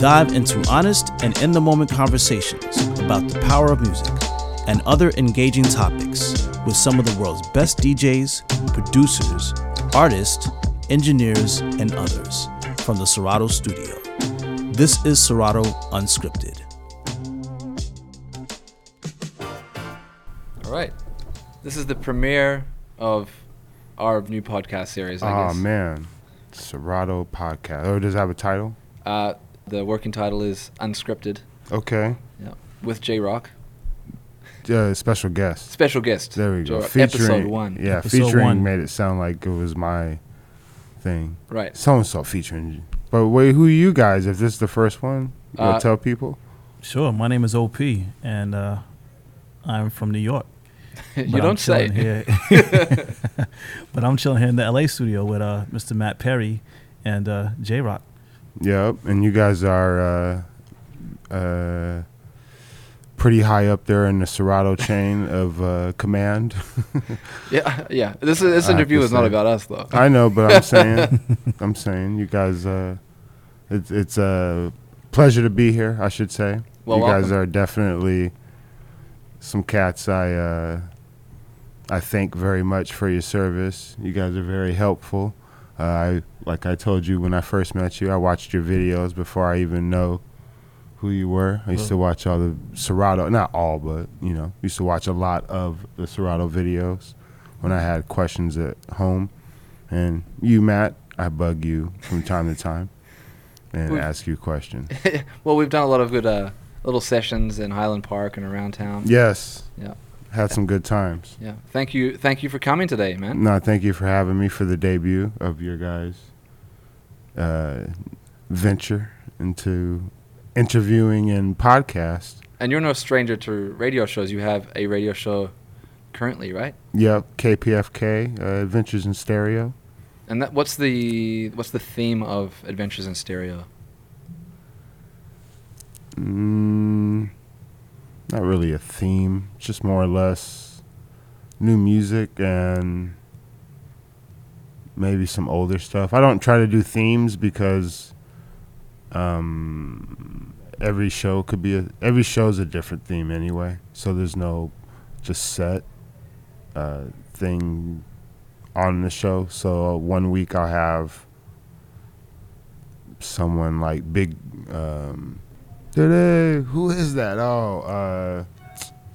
Dive into honest and in the moment conversations about the power of music and other engaging topics with some of the world's best DJs, producers, artists, engineers, and others from the Serato studio. This is Serato Unscripted. This is the premiere of our new podcast series, I Oh guess. man, Serato podcast. Oh, does it have a title? Uh, the working title is Unscripted. Okay. Yeah. With J Rock. Uh, special guest. Special guest. There we J go. Rock. Episode one. Yeah, Episode featuring one. made it sound like it was my thing. Right. So and so featuring. But wait, who are you guys? If this is the first one, you wanna Uh, tell people. Sure, my name is OP, and uh, I'm from New York. You but I'm don't say. Here. but I'm chilling here in the LA studio with uh, Mr. Matt Perry and uh, J Rock. Yep, and you guys are uh, uh, pretty high up there in the Serato chain of uh, command. Yeah, yeah. This is, this interview to is not about us, though. I know, but I'm saying, I'm saying, you guys, uh, it's it's a pleasure to be here. I should say, Well, you guys are definitely some cats. I uh, I thank very much for your service. You guys are very helpful. Uh, I like I told you when I first met you, I watched your videos before I even know who you were. I used to watch all the Serato, not all, but you know, used to watch a lot of the Serato videos when I had questions at home. And you, Matt, I bug you from time to time and ask you questions. well, we've done a lot of good uh, little sessions in Highland Park and around town. Yes. Yeah. Had some good times. Yeah. Thank you. Thank you for coming today, man. No, thank you for having me for the debut of your guys' uh, venture into interviewing and podcast. And you're no stranger to radio shows. You have a radio show currently, right? Yep, KPFK, uh, Adventures in Stereo. And that, what's the what's the theme of Adventures in Stereo? Mm, not really a theme, just more or less new music and maybe some older stuff. I don't try to do themes because um, every show could be a every show's a different theme anyway. So there's no just set uh, thing on the show. So one week I'll have someone like big um, Today, who is that? Oh, uh,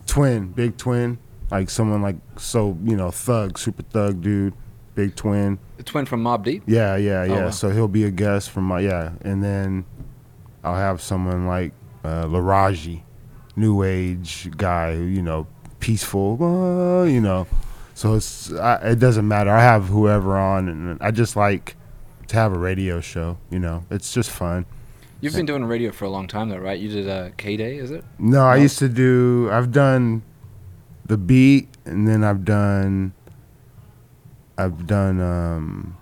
Twin, Big Twin, like someone like so you know thug, super thug dude, Big Twin. The twin from Mobb Deep. Yeah, yeah, Oh, yeah. wow. So he'll be a guest from my yeah, and then I'll have someone like uh, Laraji, new age guy, you know, peaceful, uh, you know. So it's I, it doesn't matter. I have whoever on, and I just like to have a radio show. You know, it's just fun. You've been doing radio for a long time, though, right? You did uh, K Day, is it? No, I used to do. I've done the beat, and then I've done. I've done um,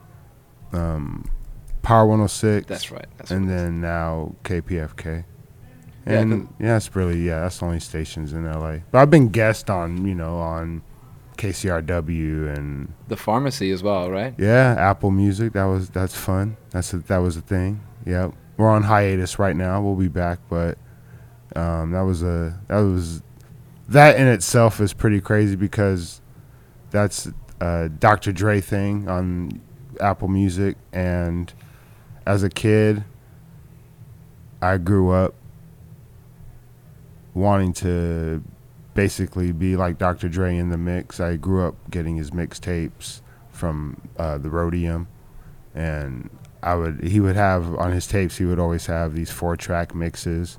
um, Power 106. That's right. That's and what it is. then now KPFK. Yeah, And yeah, it's really yeah, that's the only stations in LA. But I've been guest on you know on KCRW and the pharmacy as well, right? yeah, Apple Music. That was that's fun. That's a, that was a thing. Yep. We're on hiatus right now. We'll be back, but um, that was a that was that in itself is pretty crazy because that's a Dr. Dre thing on Apple Music, and as a kid, I grew up wanting to basically be like Dr. Dre in the mix. I grew up getting his mixtapes from uh, the Roadium, and I would he would have on his tapes he would always have these four track mixes,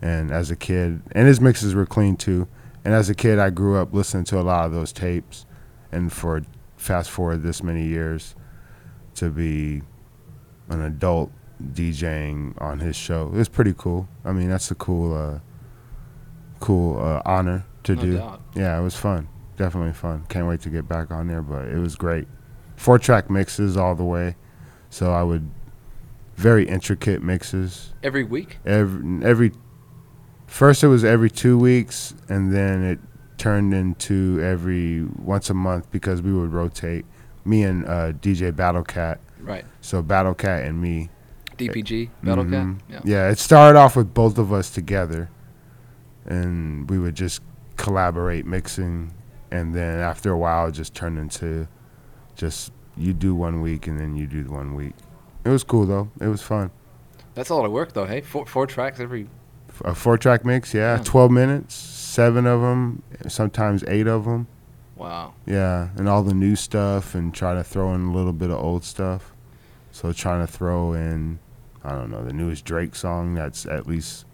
and as a kid, and his mixes were clean too. And as a kid, I grew up listening to a lot of those tapes, and for fast forward this many years, to be an adult DJing on his show, it's pretty cool. I mean, that's a cool, uh, cool uh, honor to No do. doubt. Yeah, it was fun. Definitely fun. Can't wait to get back on there, but it was great. Four track mixes all the way. So I would very intricate mixes. Every week. Every every First, it was every two weeks, and then it turned into every once a month because we would rotate. Me and uh, DJ Battlecat. Right. So Battlecat and me. DPG Battlecat. Mhm. Yeah. Yeah, it started off with both of us together, and we would just collaborate mixing, and then after a while, it just turned into just you do one week and then you do the one week. It was cool though. It was fun. That's a lot of work though. Hey, four, four tracks every. A four track mix, yeah, Yeah. twelve minutes, seven of them, sometimes eight of them. Wow. Yeah, and all the new stuff, and try to throw in a little bit of old stuff. So trying to throw in, I don't know, the newest Drake song that's at least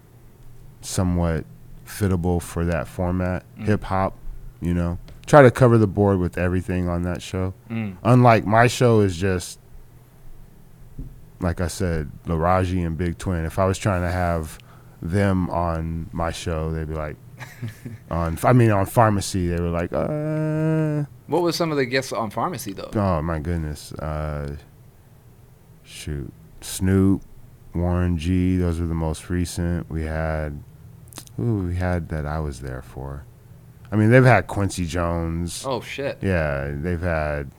somewhat fittable for that format, Mm. hip hop. You know, try to cover the board with everything on that show. Mm. Unlike my show is just, like I said, Laraji and Big Twin. If I was trying to have them on my show, they'd be like, on I mean on Pharmacy, they were like, uh. What was some of the guests on Pharmacy though? Oh my goodness. Uh, shoot, Snoop, Warren G. Those are the most recent. We had who we had that I was there for. I mean, they've had Quincy Jones. Oh shit. Yeah, they've had.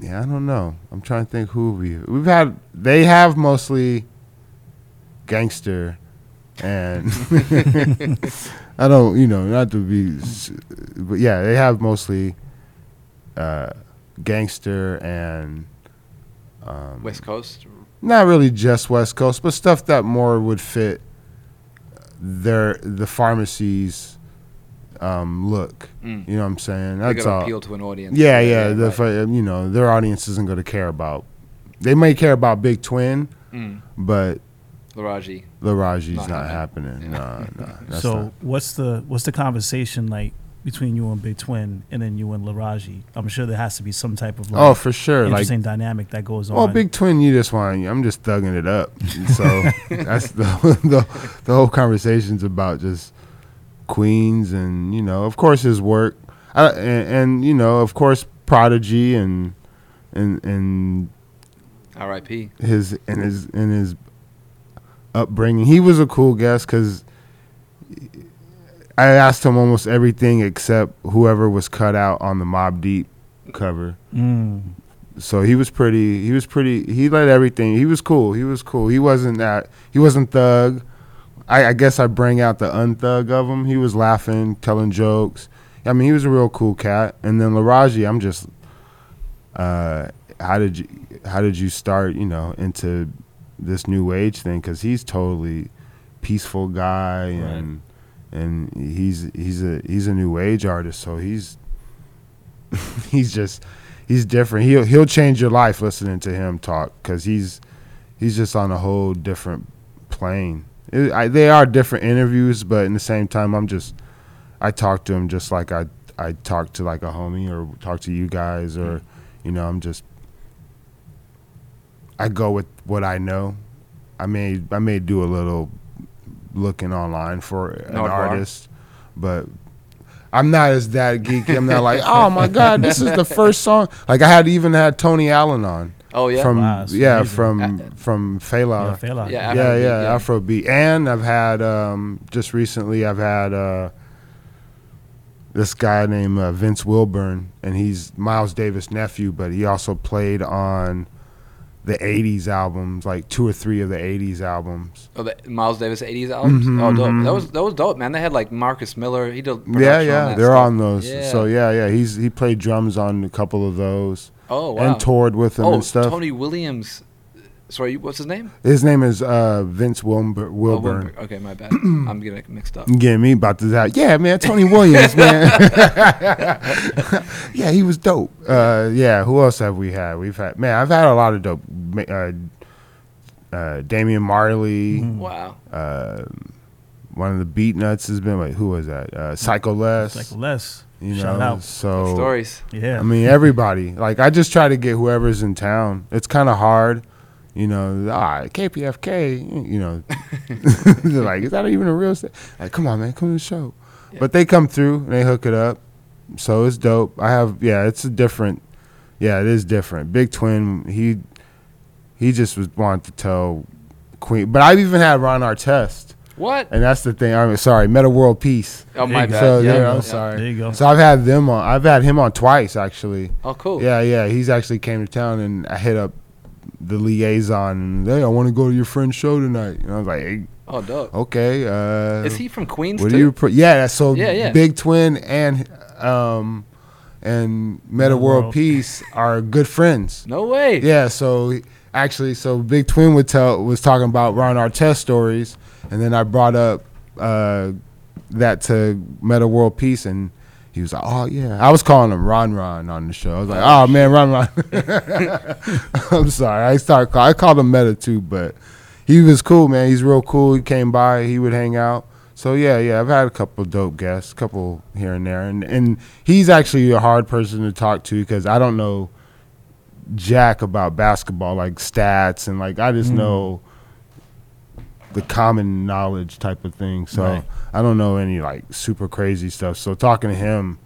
Yeah, I don't know. I'm trying to think who we we've had. They have mostly gangster, and I don't, you know, not to be, but yeah, they have mostly uh, gangster and um, West Coast. not really just West Coast, but stuff that more would fit their the pharmacies um, look. Mm. You know what I'm saying? They That's gotta all. appeal to an audience. Yeah, yeah. the right. you know their audience isn't going to care about. They may care about Big Twin, Mm. but Laraji. Laraji's Not not, happening. happening. Yeah. No, no. That's so not. what's the what's the conversation like between you and Big Twin and then you and Laraji? I'm sure there has to be some type of like Oh, for sure. Like, interesting dynamic that goes on. well, Big Twin, you just want. I'm just thugging it up. So that's the, the the whole conversation's about just Queens and you know, of course, his work, uh, and, and you know, of course, Prodigy and and and R.I.P. his and his and his upbringing. He was a cool guest because I asked him almost everything except whoever was cut out on the Mobb Deep cover. Mm. So he was pretty. He was pretty. He let everything. He was cool. He was cool. He wasn't that. He wasn't thug. I, I guess I bring out the unthug of him. He was laughing, telling jokes. I mean, he was a real cool cat. And then Laraji, I'm just. Uh, how did you How did you start? You know, into this new age thing? Because he's totally peaceful guy, and and he's he's a he's a new age artist. So he's he's just he's different. He'll he'll change your life listening to him talk because he's he's just on a whole different plane. It, I, they are different interviews, but in the same time, I'm just I talk to him just like I I talk to like a homie or talk to you guys or you know I'm just I go with what I know. I may I may do a little looking online for an Nardwuar. artist, but I'm not as that geeky. I'm not like, oh my god, this is the first song. Like I had even had Tony Allen on Oh yeah. from Wow, yeah amazing. from Uh, from Yeah, Fela. Fela. Yeah, Yeah, Afrobeat, yeah, yeah. Afrobeat, and I've had um, just recently I've had uh, this guy named uh, Vince Wilburn, and he's Miles Davis' nephew, but he also played on the '80s albums, like two or three of the '80s albums. Oh, the Miles Davis '80s albums. Mhm, Oh, dope. mhm. That was that was dope, man. They had like Marcus Miller. He did. yeah, yeah, that they're stuff. on those. Yeah. So yeah, yeah, he's he played drums on a couple of those Oh wow. and toured with them oh, and stuff. Tony Williams. Sorry, what's his name? His name is uh, Vince Wilbur- Oh, Wilburn. Wilbur. Okay, my bad. I'm getting mixed up. You getting me about this out. Yeah, man, Tony Williams, man. yeah, he was dope. Uh, yeah, who else have we had? We've had man, I've had a lot of dope. Ma- Uh, uh, Damian Marley, Mhm. Wow. uh, one of the Beatnuts has been like who was that? Uh, Psycho Les. It's like less. you know, shout out. so Stories. Yeah. I mean, everybody. Like, I just try to get whoever's in town. It's kind of hard, you know. Ah, KPFK, you know. They're like, is that even a real? St-? Like, come on, man, come to the show. Yeah. But they come through and they hook it up, so it's dope. I have, yeah, it's a different. Yeah, it is different. Big Twin, he, he just was wanting to tell Queen. But I've even had Ron Artest, What? and that's the thing. I'm sorry, Metta World Peace. Oh my you go. bad. So yeah, there, yeah. I'm sorry. There you go. So I've had them on. I've had him on twice actually. Oh, cool. Yeah, yeah. He's actually came to town, and I hit up the liaison. Hey, I want to go to your friend's show tonight. And I was like, hey, Oh, dope. okay. Uh, Is he from Queens What too? do you? Pro- yeah, so Yeah, yeah. Big Twin and um and Metta Metta World World. Peace are good friends. no way. Yeah, so actually, so Big Twin would tell was talking about Ron Artest stories, and then I brought up uh, that to Metta World Peace, and he was like, "Oh yeah," I was calling him Ron Ron on the show. I was like, "Oh man, Ron Ron." I'm sorry, I started call- I called him Metta too, but he was cool, man. He's real cool. He came by, he would hang out. So yeah, yeah, I've had a couple dope guests, couple here and there, and and he's actually a hard person to talk to because I don't know jack about basketball, like stats and like I just Mm. know the common knowledge type of thing. So Right. I don't know any like super crazy stuff. So talking to him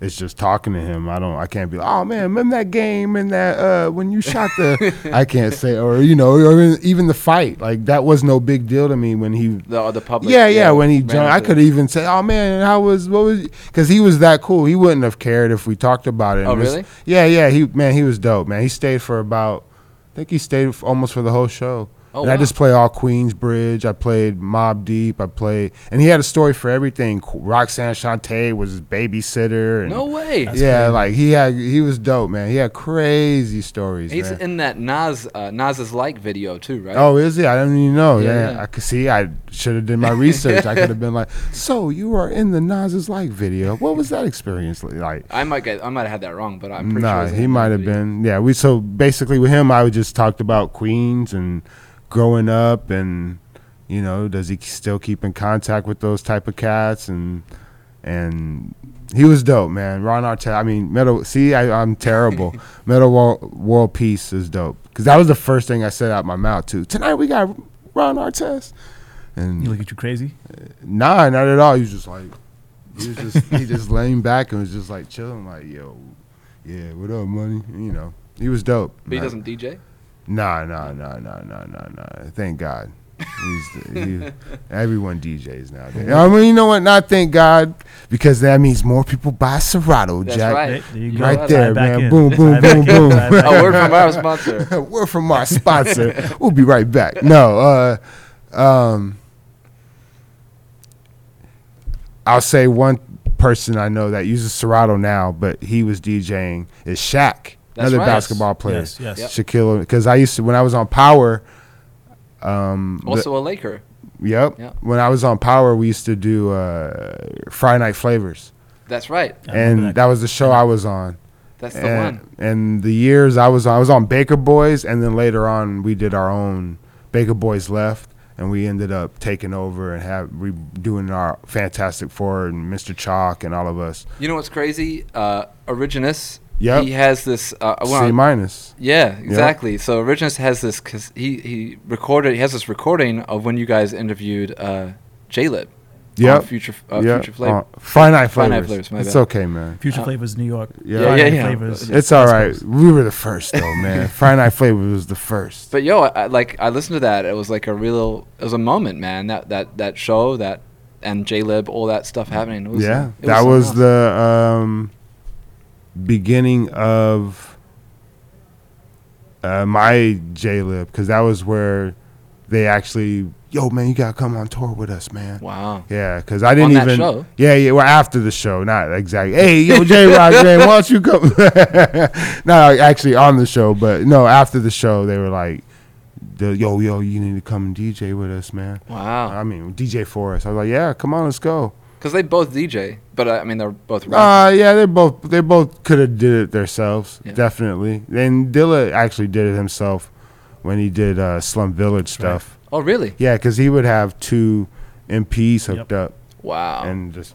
it's just talking to him. I don't I can't be like, oh man, remember that game and that uh when you shot the I can't say or you know, or even the fight. Like that was no big deal to me when he The the public. yeah, yeah. When he jumped, I could even say, "Oh man, how was what was?" Because he was that cool. He wouldn't have cared if we talked about it. Oh, this- really? Yeah, yeah. He man, he was dope. Man, he stayed for about. I think he stayed almost for the whole show. Oh, and I just play all Queensbridge. I played Mobb Deep. I played, and he had a story for everything. Roxanne Shante was his babysitter. And No way. That's yeah, crazy. like he had, he was dope, man. He had crazy stories. He's man. in that Nas uh, Nas's like video too, right? Oh, is he? I didn't even know. Yeah, Yeah, yeah. I could see. I should have done my research. I could have been like, "So you were in the Nas's like video? What was that experience like?" I might get I might have had that wrong, but I'm pretty Nah, sure. it's he in might have been. Yeah, we so basically with him, I would just talked about Queens and growing up, and you know, does he still keep in contact with those type of cats and and he was dope, man. Ron Artest. I mean, Metal. See, I, I'm terrible. Metal World, World Peace is dope because that was the first thing I said out my mouth too. Tonight we got Ron Artest, and You look at you crazy. Uh, nah, not at all. He was just like, he was just he just laying back and was just like chilling, like, yo, yeah, what up, money? You know, he was dope. But he doesn't DJ. Nah, no, no, no, no, no, no. Thank God. He's he, everyone DJs nowadays. I mean, you know what? Not thank God because that means more people buy Serato, That's Jack. right. There, there you go. Right Tie there, man. in. Boom, boom, boom, boom. Tie it A word from our sponsor. Word from our sponsor. we'll be right back. No, uh, um, I'll say one person I know that uses Serato now, but he was DJing is Shaq, That's another right. basketball player. Yes, yes. Yep. Shaquille, because I used to when I was on Power. Um, the- Also a Laker. yep. Yeah. When I was on Power, we used to do uh, Friday Night Flavors, That's right. I and that. was the show I was on. That's the and, one. and the years I was on, I was on Baker Boys, and then later on we did our own. Baker Boys left, and we ended up taking over and have we doing our Fantastic Four and Mr. Choc and all of us. You know what's crazy? Uh, Originus. Yep. He has this. Uh, well, C minus. Yeah, exactly. So Originus has this because he he recorded. He has this recording of when you guys interviewed uh, Jaylib. Yep. On Future uh, Yeah. Future Flavor. Uh, Friday Night Friday Flavors. Night Flavors, my it's bad. okay, man. Future Uh, Flavors, New York. Yeah. Yeah, yeah, yeah. Flavors. It's all West right. Coast. We were the first though, man. Friday Night Flavors was the first. But yo, I, I- like I listened to that. It was like a real. It was a moment, man. That that that show that and Jaylib, all that stuff happening. It was, yeah, it that something was else. the um, beginning of uh, my Jaylib because that was where they actually, yo, man, you gotta come on tour with us, man. Wow. Yeah, because I didn't even. show? Yeah, yeah. Well, after the show, not exactly. Hey, yo, J Rock, man, why don't you come? no, actually on the show, but no, after the show, they were like, the, "Yo, yo, you need to come and DJ with us, man." Wow. I mean, DJ for us. I was like, "Yeah, come on, let's go." Because they both DJ, but uh, I mean they're both. rappers. Uh, yeah, they both they both could have did it themselves, Yeah. definitely. And Dilla actually did it himself when he did uh, Slum Village stuff. oh really? Yeah, because he would have two MPs hooked up Wow. and just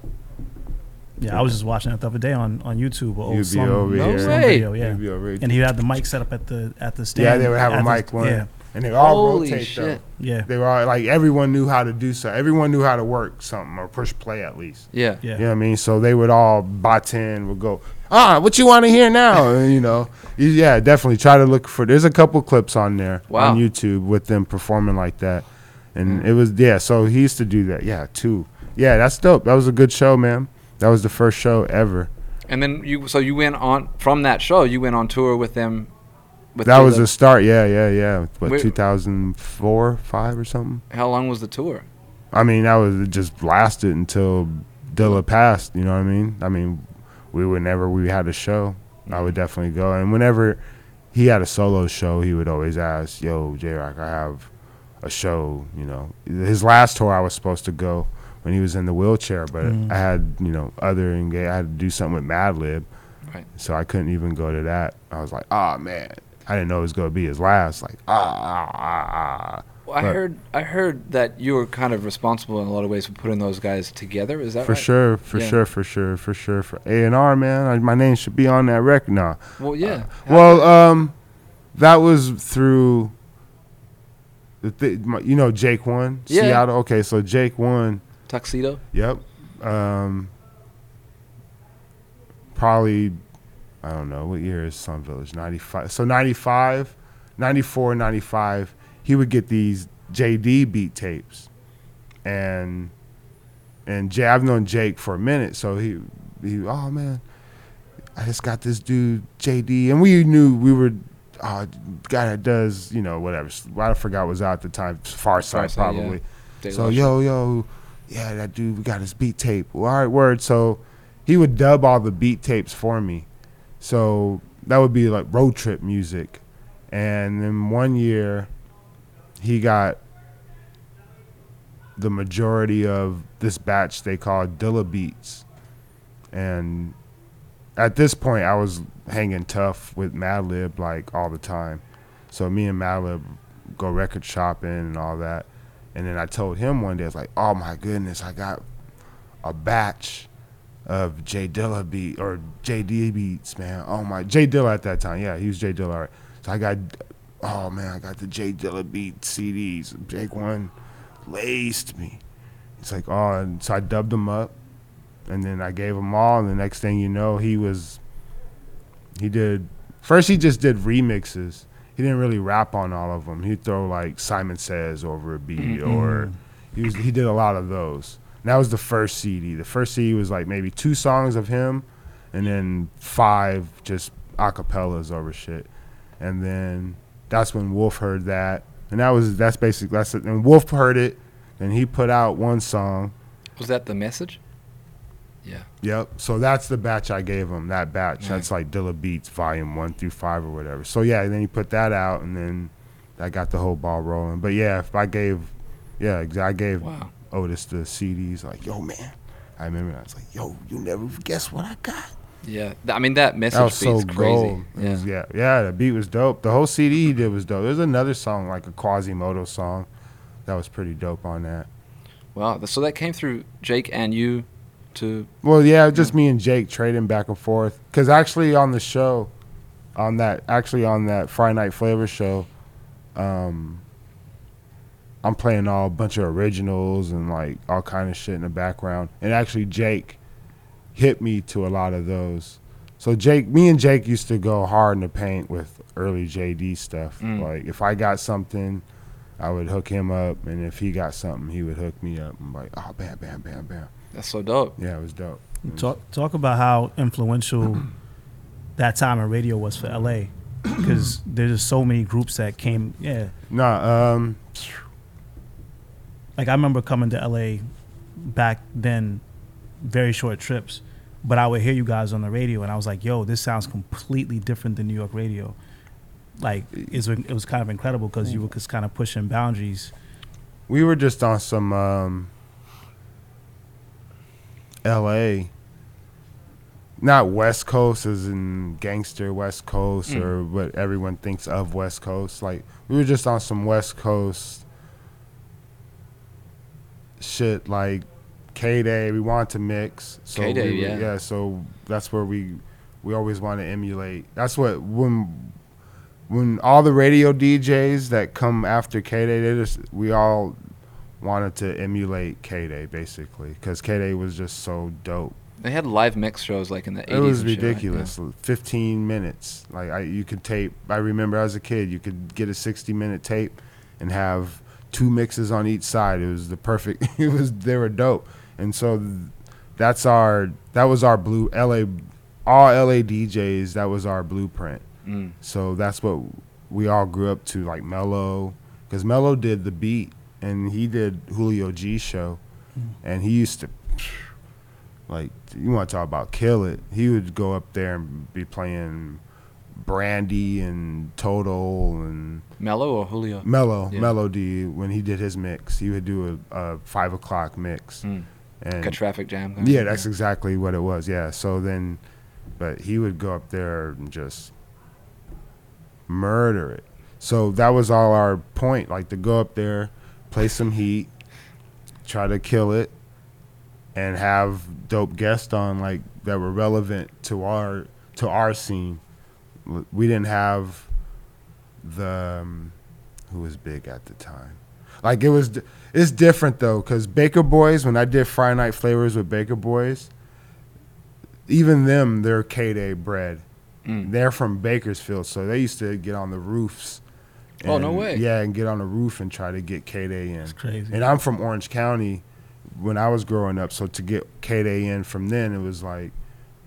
Yeah, I was just watching that the other day on, on YouTube. a old You'd be Slum- over No here. Slum way. video, yeah. he'd be over here. And he had the mic set up at the at the stand. Yeah, they would have a at the- mic one. Yeah, and they all Holy rotate shit. though. Yeah. They were all, like everyone knew how to do so. Everyone knew how to work something or push play at least. Yeah. Yeah. You know what I mean? So they would all Baatin would go, ah, what you want to hear now? And, you know, yeah, definitely try to look for. There's a couple clips on there Wow. on YouTube with them performing like that, and Mm. it was yeah. So he used to do that. Yeah, too. Yeah, that's dope. That was a good show, man. That was the first show ever. And then you, so you went on from that show. You went on tour with them. With That was the- the start. Yeah, yeah, yeah. What 2004, five or something. How long was the tour? I mean, that was it just lasted until Dilla passed. You know what I mean? I mean, we whenever we had a show, I would definitely go. And whenever he had a solo show, he would always ask, "Yo, J Rock, I have a show." You know, his last tour I was supposed to go when he was in the wheelchair, but Mhm. I had you know other engage. I had to do something with Madlib, Right. so I couldn't even go to that. I was like, oh man." I didn't know it was gonna be his last. Like, ah, ah, ah, ah. Well, I But- heard I heard that you were kind of responsible in a lot of ways for putting those guys together. Is that For right? sure, for Yeah. sure, for sure, for sure. For A and R, man, I, my name should be on that record. Nah. Well, yeah. Well, um, that was through. The th- my, you know Jake one Yeah. Seattle. Okay, so Jake one. tuxedo. Yep. Um. Probably, I don't know what year is Slum Village. Ninety five. So 95, 94, 95, He would get these JD beat tapes, and and Jay, I've known Jake for a minute, so he he oh man, I just got this dude JD, and we knew we were. Uh, guy that does, you know, whatever. I forgot what was out at the time. Far Side, Pharcyde, yeah. probably. So yo yo, yeah, that dude, we got his beat tape. Well, all right, word. So he would dub all the beat tapes for me. So that would be like road trip music. And then one year, he got the majority of this batch they called Dilla Beats. And at this point, I was hanging tough with Madlib like all the time. So me and Madlib go record shopping and all that. And then I told him one day, I was like, oh my goodness, I got a batch of J Dilla beat or JD beats, man. Oh my, J Dilla at that time, yeah, he was J Dilla. right. So I got, oh man, I got the J Dilla beat CDs. Jake one laced me. It's like, oh, and so I dubbed him up, and then I gave him all. And the next thing you know, he was, he did. First, he just did remixes. He didn't really rap on all of them. He'd throw like Simon Says over a beat, mm-hmm. or he was he did a lot of those. And that was the first CD. The first CD was like maybe two songs of him, and then five just acapellas over shit. And then that's when Wolf heard that, and that was that's basically that's it. And Wolf heard it, and he put out one song. Was that the message? Yeah. Yep. So that's the batch I gave him. That batch. That's like Dilla Beats Volume One through Five or whatever. So yeah, and then he put that out, and then I got the whole ball rolling. But yeah, if I gave, yeah, I gave Wow. Otis the CDs. Like, yo, man. I remember I was like, yo, you never guess what I got. Yeah. Th- I mean that message That was beat's so crazy. gold. Yeah. was- yeah, yeah. The beat was dope. The whole CD he did was dope. There's another song like a Quasimoto song that was pretty dope on that. Wow. th- So that came through Jake and you to Well, yeah, just me and Jake trading back and forth. Cause actually on the show, on that actually on that Friday Night Flavor show, um, I'm playing all a bunch of originals and like all kind of shit in the background. And actually Jake hit me to a lot of those. So Jake, me and Jake used to go hard in the paint with early JD stuff. Mm. Like if I got something, I would hook him up, and if he got something, he would hook me up. I'm like, oh, bam, bam, bam, bam. that's so dope. Yeah, it was dope. Talk talk about how influential that time in radio was for LA, because there's just so many groups that came. Yeah, Nah, um, like I remember coming to LA back then, very short trips, but I would hear you guys on the radio, and I was like, "Yo, this sounds completely different than New York radio." Like it's, it was kind of incredible because you were just kind of pushing boundaries. we were just on some um, L.A. Not West Coast as in gangster West Coast Mm. or what everyone thinks of West Coast. Like we were just on some West Coast shit like K Day. We wanted to mix. So K-Day, yeah. yeah. So that's where we we always want to emulate. That's what when when all the radio DJs that come after K Day, they just we all wanted to emulate K Day basically because K Day was just so dope. They had live mix shows like in the 80s. It was and shit, right? ridiculous. 15 minutes. Like I, you could tape. I remember as a kid, you could get a 60 minute tape and have two mixes on each side. It was the perfect. It was they were dope. And so that's our that was our blue LA all LA DJs. That was our blueprint. Mm. So that's what we all grew up to, like Mello, because Mello did the beat and he did Julio G's show, and he used to, like, you want to talk about kill it? He would go up there and be playing Brandy and Total and Mello or Julio? Mello, Yeah. Melody when he did his mix. He would do a, a five o'clock mix, Mm. and Like a traffic jam. yeah, that's exactly what it was. Yeah. So then, but he would go up there and just murder it. So that was all our point, like to go up there, play some heat, try to kill it, and have dope guests on like that were relevant to our to our scene. W- We didn't have the um, who was big at the time. Like it was, it's different though, cause Baker Boys. When I did Friday Night Flavors with Baker Boys, even them, they're K Day bred. Mm. They're from Bakersfield, so they used to get on the roofs. Oh, no way. Yeah, and get on the roof and try to get K Day in. It's crazy. And I'm from Orange County when I was growing up, so to get K Day in from then, it was like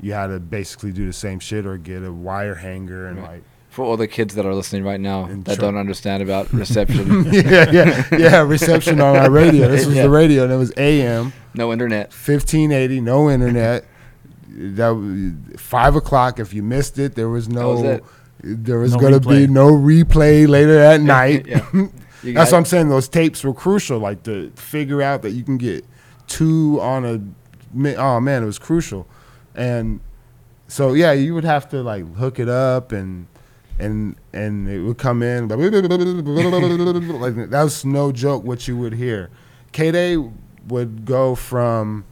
you had to basically do the same shit or get a wire hanger and Right. like For all the kids that are listening right now And that try- don't understand about reception, yeah, yeah, yeah, reception on our radio. This was Yeah. the radio, and it was AM. no internet. 1580, no internet. That was five o'clock. If you missed it, there was no. was. There was No gonna be no replay later at night. yeah. You That's what I'm saying. Those tapes were crucial, like to figure out that you can get two on a. Oh man, it was crucial, and so yeah, you would have to like hook it up and and and it would come in. like that was no joke. What you would hear, K Day would go from.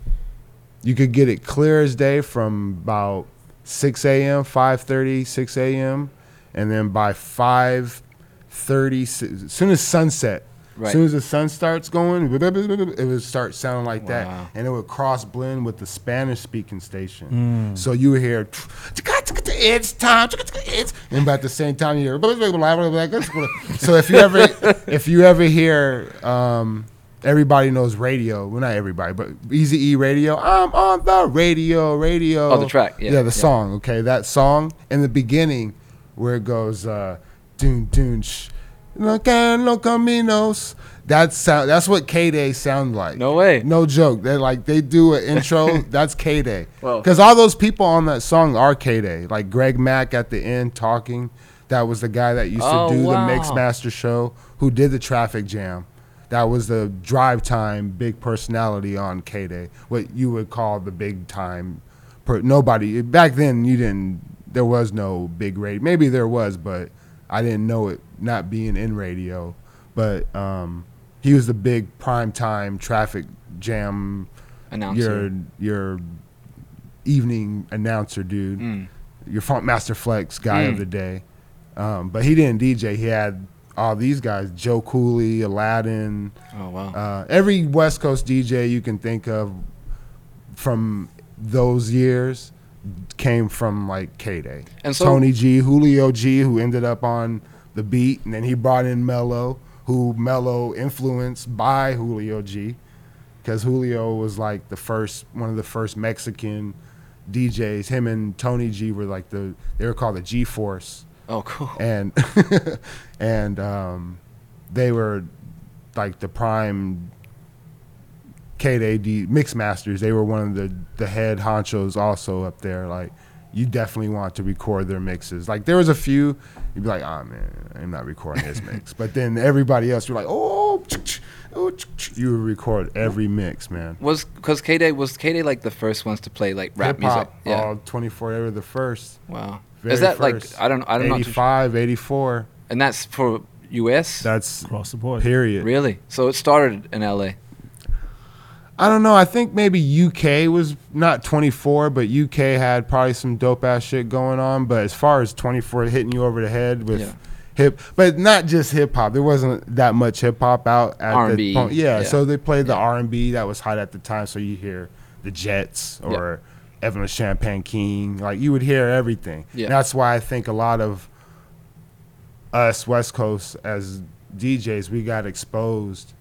You could get it clear as day from about 6 a.m., 5:30, 6 a.m., and then by 5:30, as soon as sunset, Right. as soon as the sun starts going, it would start sounding like Wow. that, and it would cross blend with the Spanish speaking station. Mm. So you would hear, it's time, it's, and but at the same time you hear, so if you ever, if you ever hear, um, everybody knows radio, well not everybody, but Easy E Radio, I'm on the radio, radio. Oh, the track, yeah, yeah, the yeah. song. Okay, that song in the beginning where it goes, uh, dun dun sh, and los caminos. That's sound. That's what K Day sound like. No way. No joke. They like they do an intro. that's K Day. Because all those people on that song are K Day. Like Greg Mack at the end talking. That was the guy that used Oh, to do wow. the Mixmaster show. Who did the traffic jam? That was the drive time big personality on K Day. What you would call the big time. Per, nobody back then. You didn't. There was no big rate. Maybe there was, but I didn't know it. Not being in radio, but um, he was the big prime time traffic jam Announcer. your your evening announcer dude, Mm. your Funkmaster Flex guy of Mm. the day. Um, but he didn't DJ. He had all these guys: Joe Cooley, Aladdin, Oh wow. uh, every West Coast DJ you can think of from those years came from like K Day. And so- Tony G, Julio G, who ended up on the beat, and then he brought in Mello, who Mello influenced by Julio G, because Julio was like the first one of the first Mexican DJs. Him and Tony G were like the they were called the G Force oh cool. and and um, they were like the prime KDD mix masters. They were one of the the head honchos also up there. Like you definitely want to record their mixes. Like there was a few you'd be like, oh man, I'm not recording this mix. But then everybody else, you're like, oh, oh, you would record every mix, man. Was because K Day was K Day like the first ones to play like rap music? Hip-hop, Yeah. all 24. They were the first. wow. very Is that first. like I don't I don't know. 85, 84. And that's for U.S. That's across the board. period. really? So it started in L.A. I don't know. I think maybe UK was not 24, but UK had probably some dope ass shit going on. But as far as 24 hitting you over the head with Yeah. hip, but not just hip hop. There wasn't that much hip hop out at R&B, the point. Yeah, yeah. so they played the R and B that was hot at the time. So you hear the Jets or Evelyn Champagne King. Like you would hear everything. Yeah. That's why I think a lot of us West Coast as DJs we got exposed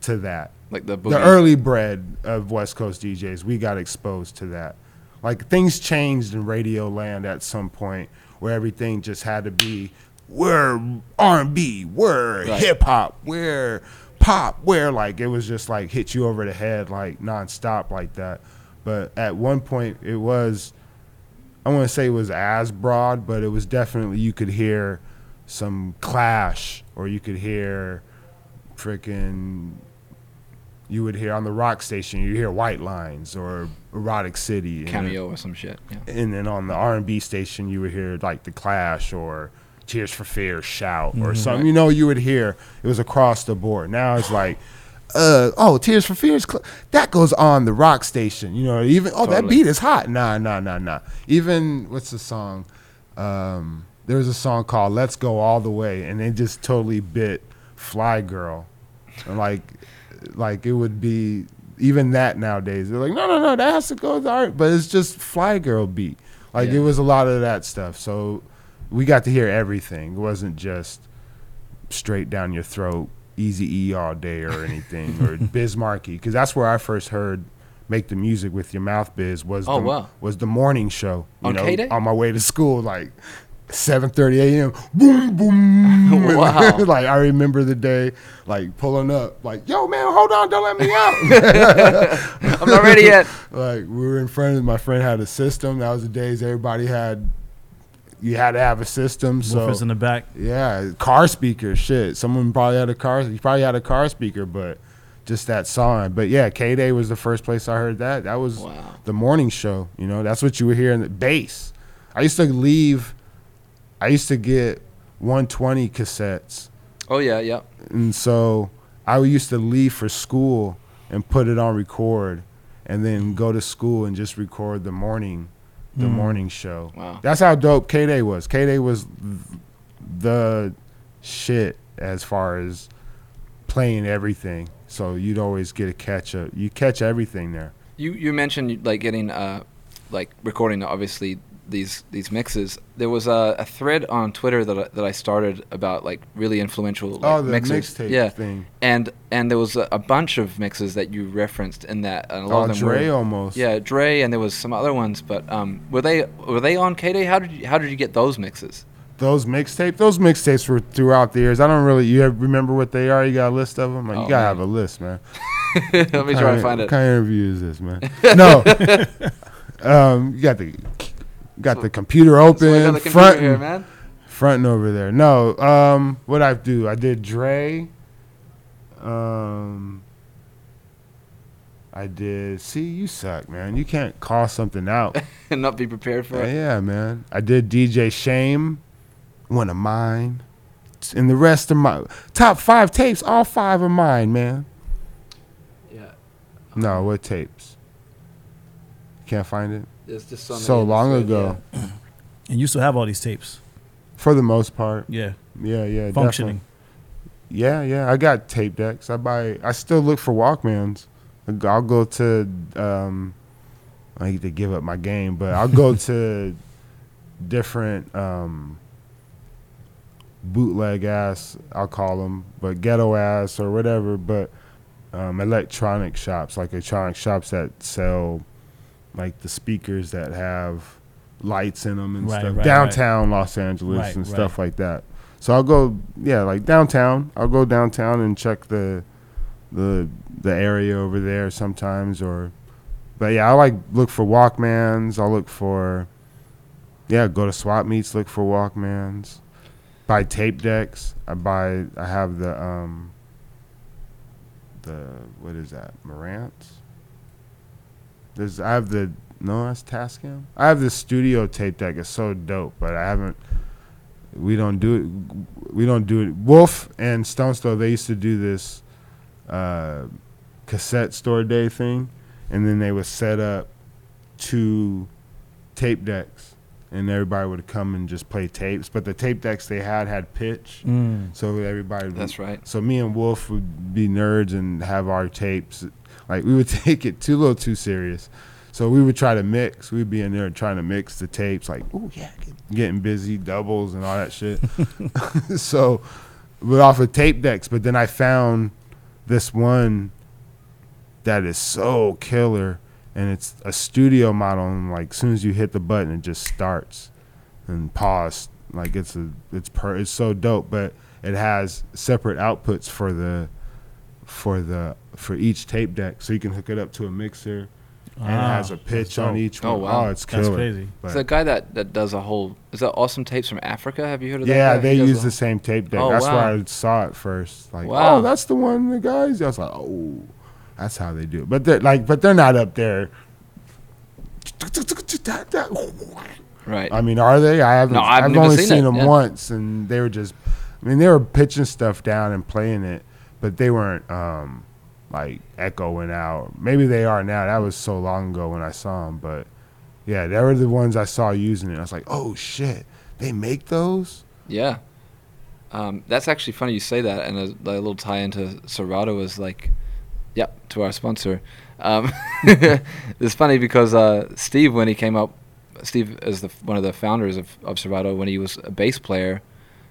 to that Like the the early bread of West Coast DJs, we got exposed to that. Like things changed in radio land at some point where everything just had to be we're R and B, we're Right. hip hop, we're pop, we're like it was just like hit you over the head like nonstop like that. But at one point it was I want to say it was as broad, but it was definitely you could hear some clash or you could hear freaking you would hear on the rock station you hear white lines or erotic city and then- cameo or some shit. Yeah. and then on the r&b station you would hear like the clash or tears for fears shout or something you know you would hear it was across the board. Now it's like uh oh tears for fears cl- that goes on the rock station you know even oh that beat is hot. Nah nah nah nah. Even what's the song? Um there was a song called let's go all the way and they just totally bit fly girl. And like like it would be even that nowadays. They're like, no, no, no, that has to go with the art, but it's just Fly Girl beat. Like Yeah. it was a lot of that stuff. So we got to hear everything. It wasn't just straight down your throat, Easy E all day or anything, or Biz Markie, because that's where I first heard "Make the Music with Your Mouth" Biz was Oh, the, wow. was the morning show. You On know, K-Day? on my way to school, like. 7:30 a.m. Boom boom. Wow. like I remember the day, like pulling up, like, "Yo, man, hold on, don't let me out." I'm not ready yet. like we were in front of my friend had a system. That was the days everybody had. You had to have a system, so Woofers in the back. yeah, car speaker, shit. Someone probably had a car. You probably had a car speaker, but just that song. But yeah, K Day was the first place I heard that. That was Wow. the morning show. You know, that's what you were hearing. the bass. I used to leave. I used to get 120 cassettes, Oh yeah, yeah. and so I used to leave for school and put it on record, and then go to school and just record the morning, the morning show. Wow. That's how dope K Day was. K Day was the shit as far as playing everything. So you'd always get a catch up. You catch everything there. You you mentioned like getting uh like recording obviously these these mixes. There was a, a thread on Twitter that I, that I started about like really influential like, oh, the mixtape yeah. thing. And and there was a, a bunch of mixes that you referenced in that. And a lot Oh, of them Dre were, almost. Yeah, Dre, and there was some other ones, but um, were they were they on K Day? How did you how did you get those mixes? Those mixtape, those mixtapes were throughout the years. I don't really. You have, remember what they are? You got a list of them. Like, Oh, you gotta man. have a list, man. Let me try and find What it. kind of interview is this, man? no. um, you got the got the computer So I got open, the front here, man. fronting over there. No, um, what I do? I did Dre. Um, I did. See, you suck, man. You can't call something out. and not be prepared for it. yeah, man. I did DJ Shame, one of mine, and the rest of my top five tapes. All five of mine, man. Yeah, No, what tapes? Can't find it. There's just so, So many in this long thread, ago, yeah. And you still have all these tapes. for the most part. Yeah. Yeah, yeah, Functioning. definitely. Yeah, yeah. I got tape decks. I buy. I still look for Walkmans. I'll go to. Um, I need to give up my game, but I'll go to different um, bootleg ass. I'll call them, but ghetto ass or whatever. But um, electronic shops, like electronic shops that sell like the speakers that have lights in them and Right, stuff. right, Downtown Los Angeles Right, and right. stuff like that. So I'll go, yeah, like downtown. I'll go downtown and check the the the area over there sometimes, or but yeah, I like look for Walkmans. I'll look for yeah, go to swap meets, look for Walkmans. Buy tape decks. I buy. I have the um the what is that Marantz? There's I have the no that's Tascam. I have the studio tape deck. It's so dope, but I haven't. We don't do it. We don't do it. Wolf and Stones Throw they used to do this uh, cassette store day thing, and then they would set up two tape decks, and everybody would come and just play tapes. But the tape decks they had had pitch, Mm. so everybody. would- That's right. So me and Wolf would be nerds and have our tapes. Like we would take it too little too serious. So we would try to mix. We'd be in there trying to mix the tapes, like, oh yeah, getting busy, doubles and all that shit. so, but off of tape decks. But then I found this one that is so killer, and it's a studio model. And like, as soon as you hit the button, it just starts and pause. Like it's a, it's per, it's so dope. But it has separate outputs for the, for the, for each tape deck, so you can hook it up to a mixer. And it has a Ah, pitch on dope. each Oh, one. wow. Oh, it's That's crazy. But- It's the guy that, that does a whole. Is that Awesome Tapes from Africa? Have you heard of that? Yeah, guy? they use the same tape deck. Oh, that's wow. where I saw it first. Like, Wow. oh, that's the one, the guys. I was like, oh, that's how they do it. But they're like, but they're not up there. Right. I mean, are they? I haven't. No, I've I've, only seen seen, them yeah. once, and they were just. I mean, they were pitching stuff down and playing it, but they weren't um, like echoing out. Maybe they are now. That was so long ago when I saw them, but yeah, they were the ones I saw using it. I was like, oh shit, they make those. Yeah. Um, that's actually funny you say that, and a, a little tie into Serato is like, yep, to our sponsor. Um, it's funny because uh, Steve, when he came up, Steve is the one of the founders of, of Serato. When he was a bass player,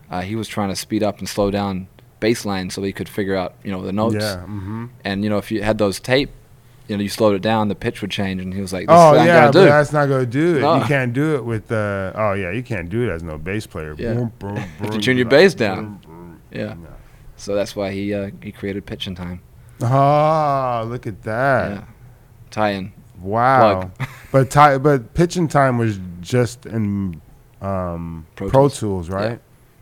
uh, he was trying to speed up and slow down bass lines so he could figure out, you know, the notes. Yeah. Mm-hmm. And you know, if you had those tape, you know, you slowed it down, the pitch would change, and he was like, "This Oh yeah, but that's not gonna do it. No. You can't do it with the. oh yeah, you can't do it as no bass player. Yeah. Boom, boom, to boom, tune your bass down. Yeah. No. So that's why he uh, he created Pitch 'n Time. Oh, look at that! Yeah. Tie-in. Wow. but ti- but Pitch 'n Time was just in um, Pro Pro, Tools. Tools, right?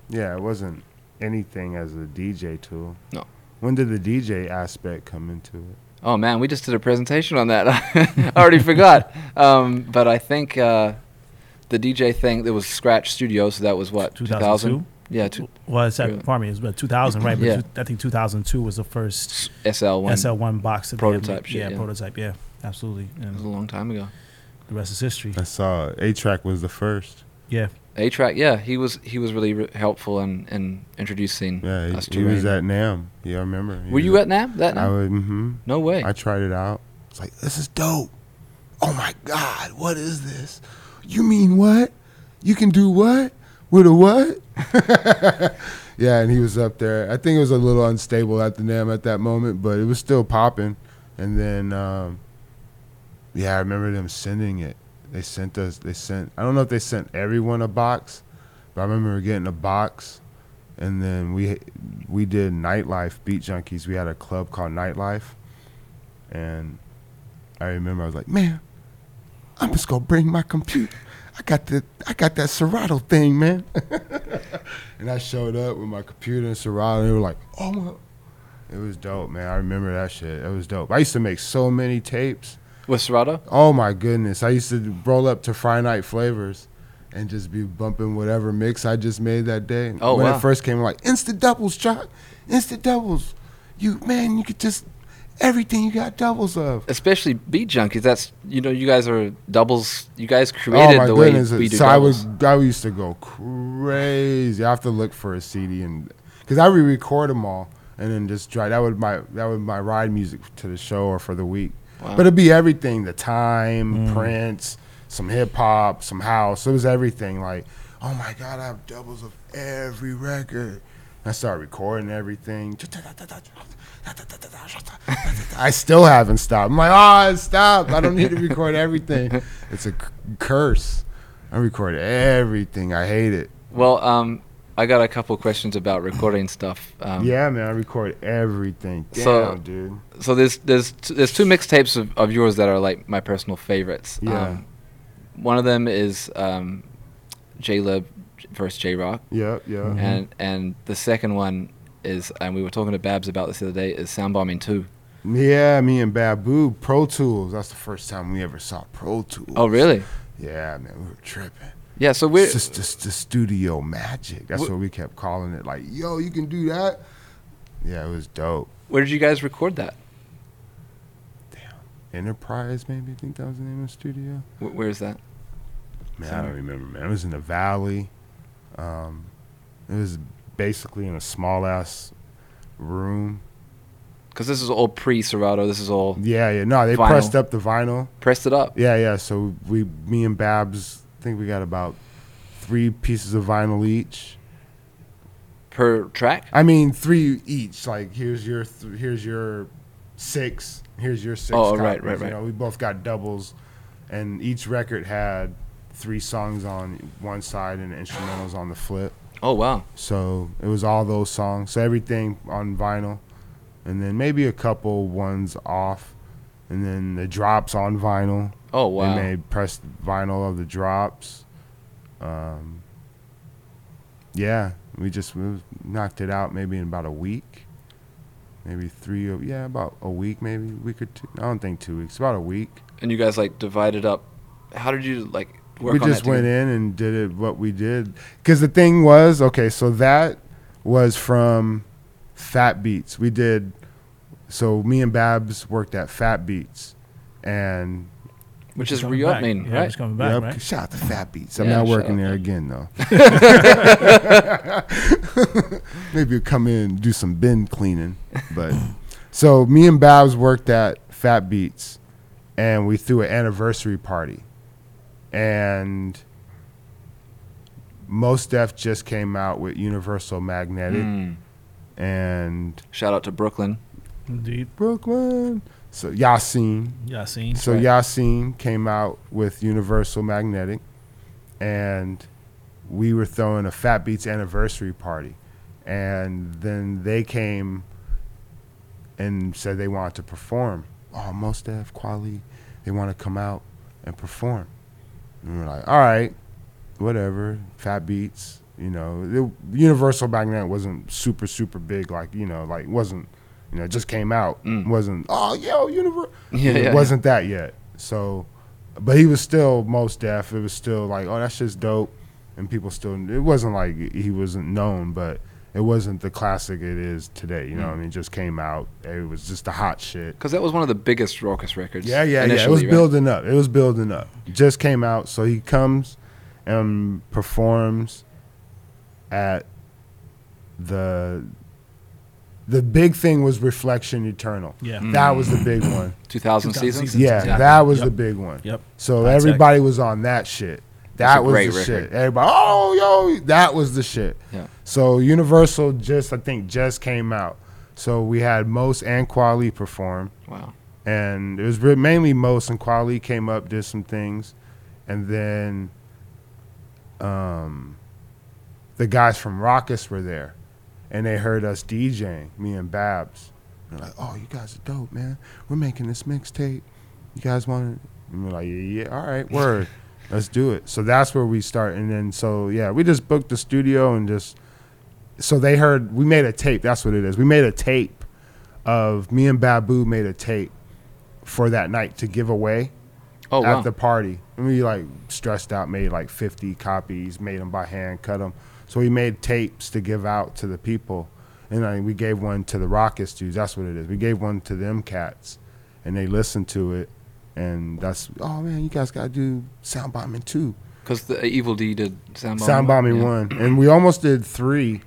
Yeah. it wasn't anything as a DJ tool. No. When did the DJ aspect come into it? Oh man, we just did a presentation on that. I already forgot. Um, but I think uh, the DJ thing there was Scratch Studio, so that was what 2002? Yeah, two, Well, it's Really? at, pardon me, it was 2000, right? But Yeah. two- I think 2002 was the first SL one. SL1 box. that they had Prototype shit, Yeah, yeah. prototype. Yeah, absolutely. It was a long time ago. the rest is history. I saw A-Trak was the first. Yeah. A-Trak, yeah, he was he was really re- helpful in, in introducing Yeah, us he, to he was at NAMM. Yeah, I remember. He Were you at NAMM? That I NAMM? would. Mm-hmm. No way. I tried it out. It's like this is dope. Oh my god, what is this? You mean what? You can do what? With a what? yeah, and he was up there. I think it was a little unstable at the NAMM at that moment, but it was still popping. And then, um, yeah, I remember them sending it. They sent us. They sent. I don't know if they sent everyone a box, but I remember getting a box. And then we we did nightlife beat junkies. We had a club called Nightlife, and I remember I was like, man, I'm just gonna bring my computer. I got the I got that Serato thing, man. and I showed up with my computer and Serato, and they were like, oh my. It was dope, man. I remember that shit. It was dope. I used to make so many tapes. With Serato? Oh my goodness. I used to roll up to Friday Night Flavors and just be bumping whatever mix I just made that day. Oh, when wow. it first came, like instant doubles, Chuck. Instant doubles. You man, you could just everything you got doubles of. Especially Beat Junkies. That's you know you guys are doubles. You guys oh created oh my the goodness. way we do so doubles. I was I used to go crazy. I have to look for a CD and because I re-record them all and then just try. That would my that would my ride music to the show or for the week. Wow. But it'd be everything: the time, Mm. Prince, some hip hop, some house. It was everything. Like, oh my god, I have doubles of every record. I started recording everything. I still haven't stopped. I'm like, oh, stop! I don't need to record everything. It's a c- curse. I record everything. I hate it. well, um, I got a couple questions about recording stuff. Um, yeah, man, I record everything. Damn, So- dude. So there's there's t- there's two mixtapes of, of yours that are like my personal favorites. Yeah. Um, one of them is um, Jaylib versus J Rocc, Yep, yeah. Mhm. and and the second one is, and we were talking to Babs about this the other day, is Soundbombing Two. Yeah, me and Babu, Pro Tools. That's the first time we ever saw Pro Tools. Oh really? Yeah, man, we were tripping. Yeah. So we're It's just, the studio magic. That's what we kept calling it. Like, yo, you can do that. Yeah, it was dope. where did you guys record that? Damn, Enterprise, maybe. I think that was the name of the studio. Wh- where is that? Man, I don't remember, man. It was in the valley. Um, it was basically in a small ass room. Because this is all pre Serato. This is all Yeah, yeah. No, they Vinyl. pressed up the vinyl. pressed it up. Yeah, yeah. So we, me and Babs, think we got about three pieces of vinyl each. per track. I mean, three each. Like here's your, th- here's your six. Here's your six. Oh, right, right, right. You know, we both got doubles, and each record had three songs on one side and instrumentals on the flip. Oh wow. So it was all those songs. So everything on vinyl, and then maybe a couple ones off, and then the drops on vinyl. Oh wow. They made pressed vinyl of the drops. Um, yeah, we just we knocked it out maybe in about a week, maybe three. Or, yeah, about a week, maybe a week or two. I don't think two weeks. About a week. and you guys like divided up. How did you like work we just went in and did it what we did because the thing was okay so that was from fat beats we did so me and babs worked at fat beats and Which is coming Rio back. main, Yeah, right? it's coming back, Yep, right? shout out to fat beats i'm Yeah, not working there again though maybe you'll come in and do some bin cleaning but so me and babs worked at fat beats and we threw an anniversary party and Mos Def just came out with Universal Magnetic Mm. and Shout out to Brooklyn. Indeed. Brooklyn. So Yasiin. Yasiin. So Right. Yasiin came out with Universal Magnetic, and we were throwing a Fat Beats anniversary party, and then they came and said they wanted to perform. Oh, Mos Def, Kweli, they want to come out and perform. And we we're like, all right, whatever. Fat Beats, you know, the Universal back then wasn't super super big, like you know, like wasn't. You know, it just came out. Mm. Wasn't oh yo Universal Yeah, it yeah, wasn't that yet. So, but he was still Mos Def. It was still like, oh, that's just dope, and people still. It wasn't like he wasn't known, but it wasn't the classic it is today. You know, what I Mm. mean, it just came out. It was just the hot shit. Because that was one of the biggest Rawkus records. Yeah, yeah, yeah. It was right? building up. It was building up. Just came out, so he comes and performs at the. The big thing was Reflection Eternal. Yeah. Mm. That was the big one. 2000 2000 seasons? seasons. Yeah, Exactly. that was Yep. the big one. Yep. So Hi-Tek. everybody was on that shit. That a was great the record. shit. Everybody, oh yo, that was the shit. Yeah. So Universal just I think just came out. So we had Mos and Kweli perform, Wow. and it was re- mainly Mos and Kweli came up, did some things, and then um, the guys from Rawkus were there, and they heard us DJing, me and Babs. They're like, "Oh, you guys are dope, man. We're making this mixtape. You guys want it?" And we're like, "Yeah, yeah, all right, word, let's do it." So that's where we start, and then so yeah, we just booked the studio and just so they heard we made a tape. That's what it is. We made a tape of me and Babu made a tape for that night to give away Oh, at wow. the party. And we like stressed out, made like 50 copies, made them by hand, cut them. So we made tapes to give out to the people. And I, we gave one to the Rawkus dudes. That's what it is. We gave one to them cats, and they listened to it. And that's oh man, you guys gotta do sound bombing too. Because the Evil Dee did Sound Bombing. Sound bombing yeah. one, and we almost did three,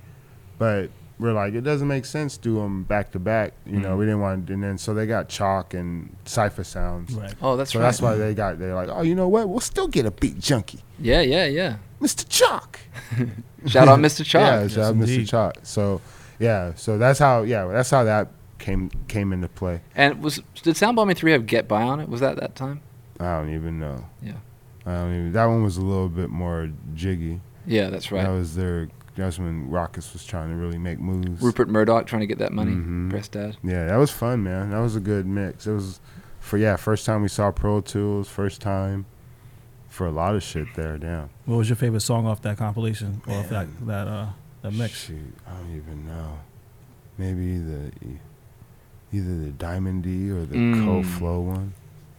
but we're like it doesn't make sense to do them back to back. You know, Mhm. we didn't want, and then so they got Choc and Cipha Sounds. Right. Oh, that's so right. that's why they got. They're like, oh, you know what? We'll still get a beat junkie, Yeah, yeah, yeah. Mr. Choc. Shout out Mr. Choc. Yeah, Yes, shout out Mr. Choc. So, yeah, so that's how. Yeah, that's how that came came into play. And was did Sound Bombing 3 have Get By on it? Was that that time? I don't even know. Yeah. I don't even. That one was a little bit more jiggy. Yeah, that's right. That was their. That's when Rawkus was trying to really make moves. Rupert Murdoch trying to get that money. Mhm. Press Dad. Yeah, that was fun, man. That was a good mix. It was for yeah, first time we saw Pro Tools, first time for a lot of shit there. Damn. What was your favorite song off that compilation or off that that uh that mix? Shoot, I don't even know. Maybe the either the Diamond D or the Mm. Co Flow one.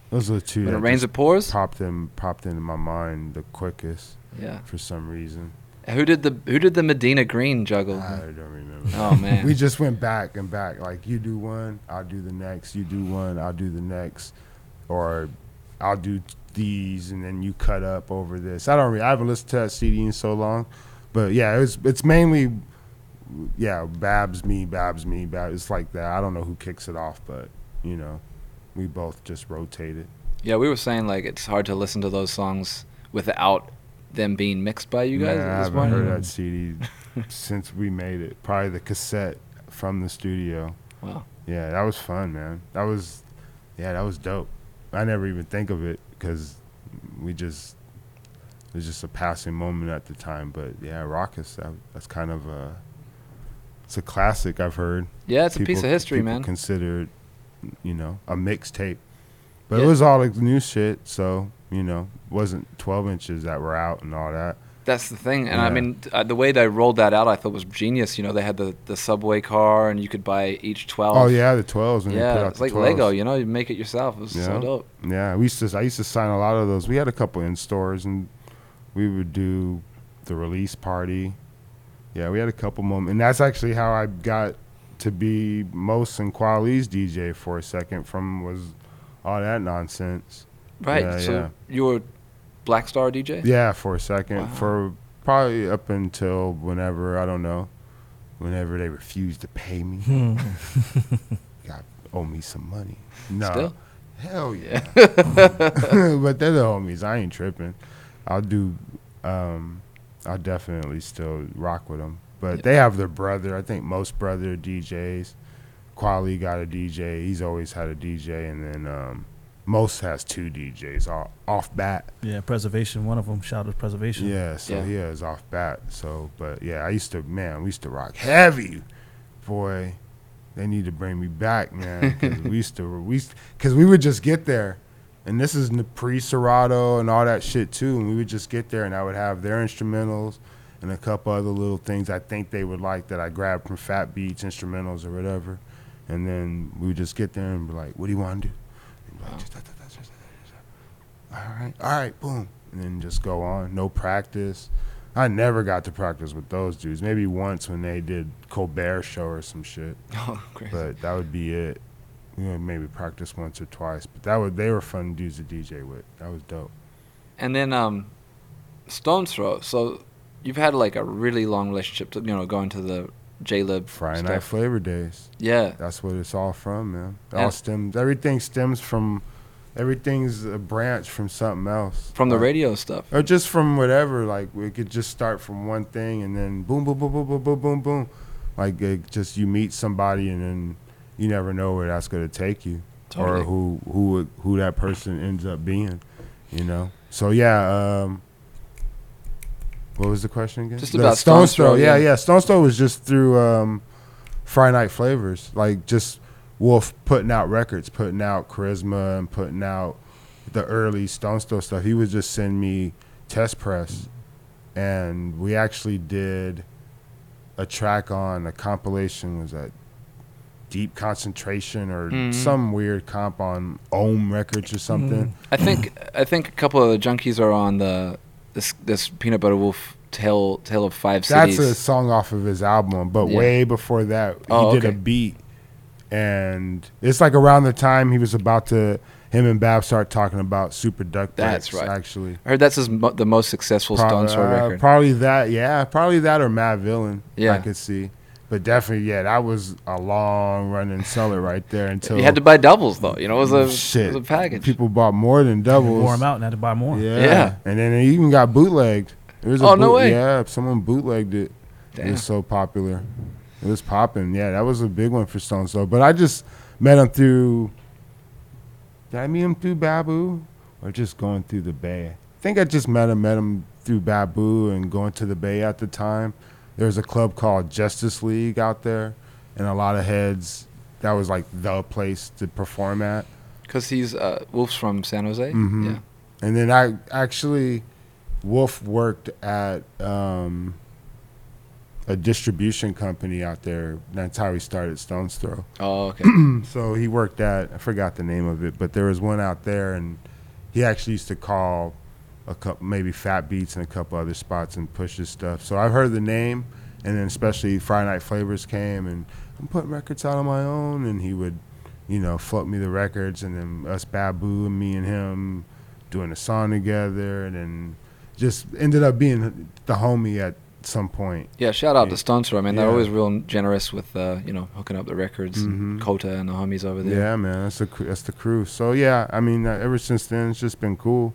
Those are the two When it rains just it pours. popped in popped into my mind the quickest Yeah. for some reason. Who did the Who did the Medina Green juggle? I don't remember. Oh man. we just went back and back. Like you do one, I'll do the next. You do one, I'll do the next, or I'll do these, and then you cut up over this. I don't. Re- I haven't listened to that CD in so long, but yeah, it's it's mainly yeah, Babs me, Babs me, Babs. It's like that. I don't know who kicks it off, but you know, we both just rotate it. Yeah, we were saying like it's hard to listen to those songs without them being mixed by you guys I haven't point. heard that CD since we made it. Probably the cassette from the studio. Wow. Yeah, that was fun, man. That was, yeah, that was dope. I never even think of it because we just it was just a passing moment at the time. But yeah, Rawkus, that, that's kind of a it's a classic. I've heard. Yeah, it's a piece of history, people man. Consider it, you know, a mixtape, but Yeah. it was all like new shit. So you know, wasn't twelve inches that were out and all that. That's the thing, and I mean uh, the way they rolled that out, I thought was genius. You know, they had the, the subway car, and you could buy each twelve. Oh yeah, the twelves when they put yeah, it's like 12s. Lego. You know, you make it yourself. It was so Yeah. dope. Yeah, we used to. I used to sign a lot of those. We had a couple in stores, and we would do the release party. Yeah, we had a couple moments, and that's actually how I got to be Mos and Kweli's DJ for a second. From was all that nonsense. Right. Yeah, so yeah. you were Black Star DJ. Yeah, for a second, Wow. for probably up until whenever I don't know, whenever they refused to pay me. Got owe me some money. No, Still? hell yeah. but they're the homies. I ain't tripping. I'll do. Um, I'll definitely still rock with them. But Yeah. they have their brother. I think most brother DJs. Kweli got a DJ. He's always had a DJ, and then um, Mos has two DJs off, off bat. Yeah, preservation. One of them. Shout out preservation. Yeah, so Yeah. he is off bat. So, but yeah, I used to, man, we used to rock heavy. Boy, they need to bring me back, man, because we used to, we, because we would just get there, and this is pre Serato and all that shit too. And we would just get there, and I would have their instrumentals and a couple other little things I think they would like that I grabbed from Fat Beats instrumentals or whatever. And then we would just get there and be like, "What do you want to do?" All right, all right, boom, and then just go on. No practice. I never got to practice with those dudes. Maybe once when they did Colbert show or some shit, Oh, crazy. but that would be it. We would maybe practice once or twice, but that would they were fun dudes to DJ with. That was dope. And then um, Stones Throw. So you've had like a really long relationship, to, you know, going to the J-Lib Friday stuff. Night Flavor Days. Yeah. That's what it's all from, man. It all stems. Everything stems from. Everything's a branch from something else. From the radio stuff. or just from whatever. Like we could just start from one thing and then boom, boom, boom, boom, boom, boom, boom, boom. Like it just you meet somebody and then you never know where that's gonna take you Totally. or who who who that person ends up being. You know. So yeah. Um, what was the question again? Just The about Stone's Stones Throw, Throw. Yeah, yeah. yeah. Stones Throw was just through um, Friday Night Flavors. Like just Wolf putting out records, putting out Charizma, and putting out the early Stones Throw stuff. He would just send me test press, and we actually did a track on a compilation. Was that Deep Concentration or Mhm. some weird comp on OM Records or something? I think I think a couple of the junkies are on the this this Peanut Butter Wolf Tale Tale of Five cities. That's a song off of his album, but Yeah. way before that, he Oh, did a beat, and it's like around the time he was about to him and Bab start talking about Super Duck That's Breaks, right. Actually, I heard that's his mo- the most successful Pro- Stones Throw uh, record. Probably that, yeah, probably that or Madvillain. Yeah. I could see, but definitely, yeah, that was a long running seller right there until you had to buy doubles though. You know, it was a shit. it was a package. People bought more than doubles. Wore them out and had to buy more. Yeah. Yeah. and then it even got bootlegged. There was a Oh, no way. Yeah, someone bootlegged it. It was so popular. It was popping. Yeah, that was a big one for Stone Soul. But I just met him through. Did I meet him through Babu, or just going through the Bay? I think I just met him. Met him through Babu and going to the Bay at the time. There was a club called Justice League out there, and a lot of heads. That was like the place to perform at. Because he's uh, Wolf's from San Jose. Mhm. Yeah. And then I actually, Wolf worked at um, a distribution company out there. That's how he started Stones Throw. Oh, okay. So he worked at I forgot the name of it, but there was one out there, and he actually used to call a couple, maybe Fat Beats and a couple other spots and pushes stuff. So I've heard the name, and then especially Friday Night Flavors came, and I'm putting records out on my own, and he would, you know, float me the records, and then us Babu and me and him doing a song together, and then just ended up being the homie at some point. Yeah, shout out Yeah. to Stunter. I mean, they're Yeah. always real generous with uh, you know hooking up the records. And Mhm. Kota and the homies over there. Yeah, man, that's the that's the crew. So yeah, I mean, uh, ever since then, it's just been cool.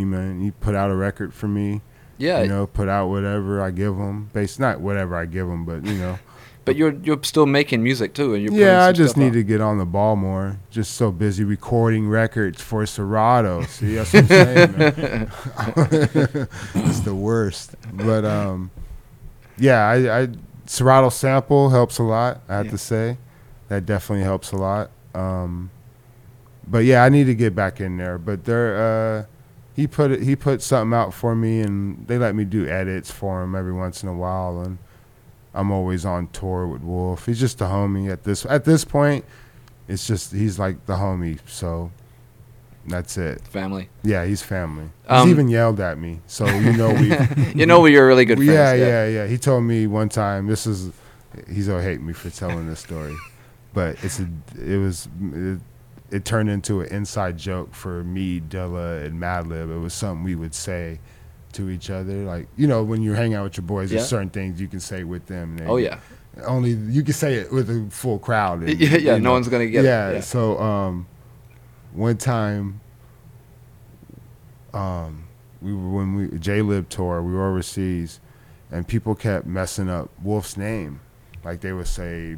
You man, you put out a record for me. Yeah, you know, put out whatever I give them. Base not whatever I give them, but you know. but you're you're still making music too, and you're yeah, I just need out. to get on the ball more. Just so busy recording records for Serato. See, that's what I'm saying. it's the worst. But um, yeah, I, I Serato sample helps a lot. I have Yeah. to say, that definitely helps a lot. Um, but yeah, I need to get back in there. But there, uh, he put it, he put something out for me, and they let me do edits for him every once in a while, and I'm always on tour with Wolf. He's just a homie at this at this point. It's just he's like the homie, so that's it. family. Yeah, he's family. Um, he's even yelled at me, so you know we. you know we are really good friends. yeah, yeah, yeah. He told me one time. This is he's gonna hate me for telling this story, but it's a it was it, it turned into an inside joke for me, Dilla, and Madlib. It was something we would say to each other, like you know when you're hanging out with your boys, Yeah. there's certain things you can say with them. and Oh yeah. only you can say it with a full crowd. and, Yeah, yeah, you no one's gonna get it, yeah, yeah. So um, one time, um, we were when we Jaylib tour, we were overseas, and people kept messing up Wolf's name, like they would say.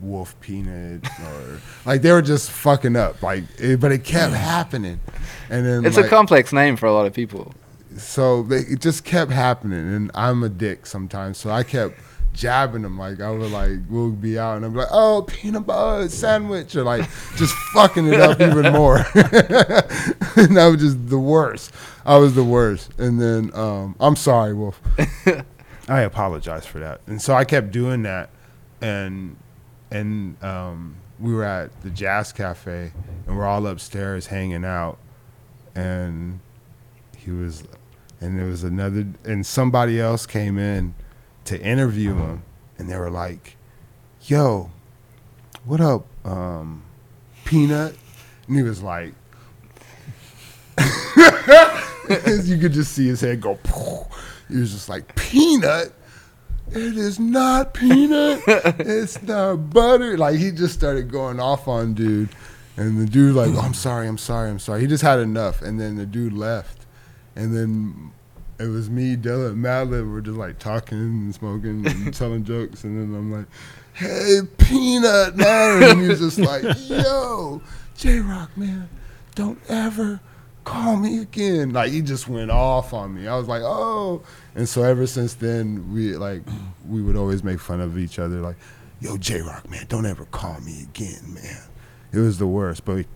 Wolf Peanut, or like they were just fucking up, like, it, but it kept happening, and then It's like, a complex name for a lot of people. so they, it just kept happening, and I'm a dick sometimes. So I kept jabbing them. Like I would like we'll be out, and I'm like, oh, peanut butter sandwich, or like just fucking it up even more. and i was just the worst. I was the worst. And then um, I'm sorry, Wolf. I apologize for that. And so I kept doing that, and and um, we were at the Jazz Cafe, and we're all upstairs hanging out, and he was, and there was another, and somebody else came in to interview him, and they were like, "Yo, what up, um, Peanut?" And he was like, you could just see his head go. He was just like, "Peanut." It is not peanut. it's not butter. Like he just started going off on dude, and the dude like, oh, "I'm sorry, I'm sorry, I'm sorry." He just had enough, and then the dude left, and then it was me, Dilla, and Madlib. We're just like talking and smoking and telling jokes, and then I'm like, "Hey, peanut man," and he was just like, "Yo, J Rocc man, don't ever." Call me again. Like he just went off on me. I was like, oh. And so ever since then, we like we would always make fun of each other. Like, yo, J Rocc man, don't ever call me again, man. It was the worst. But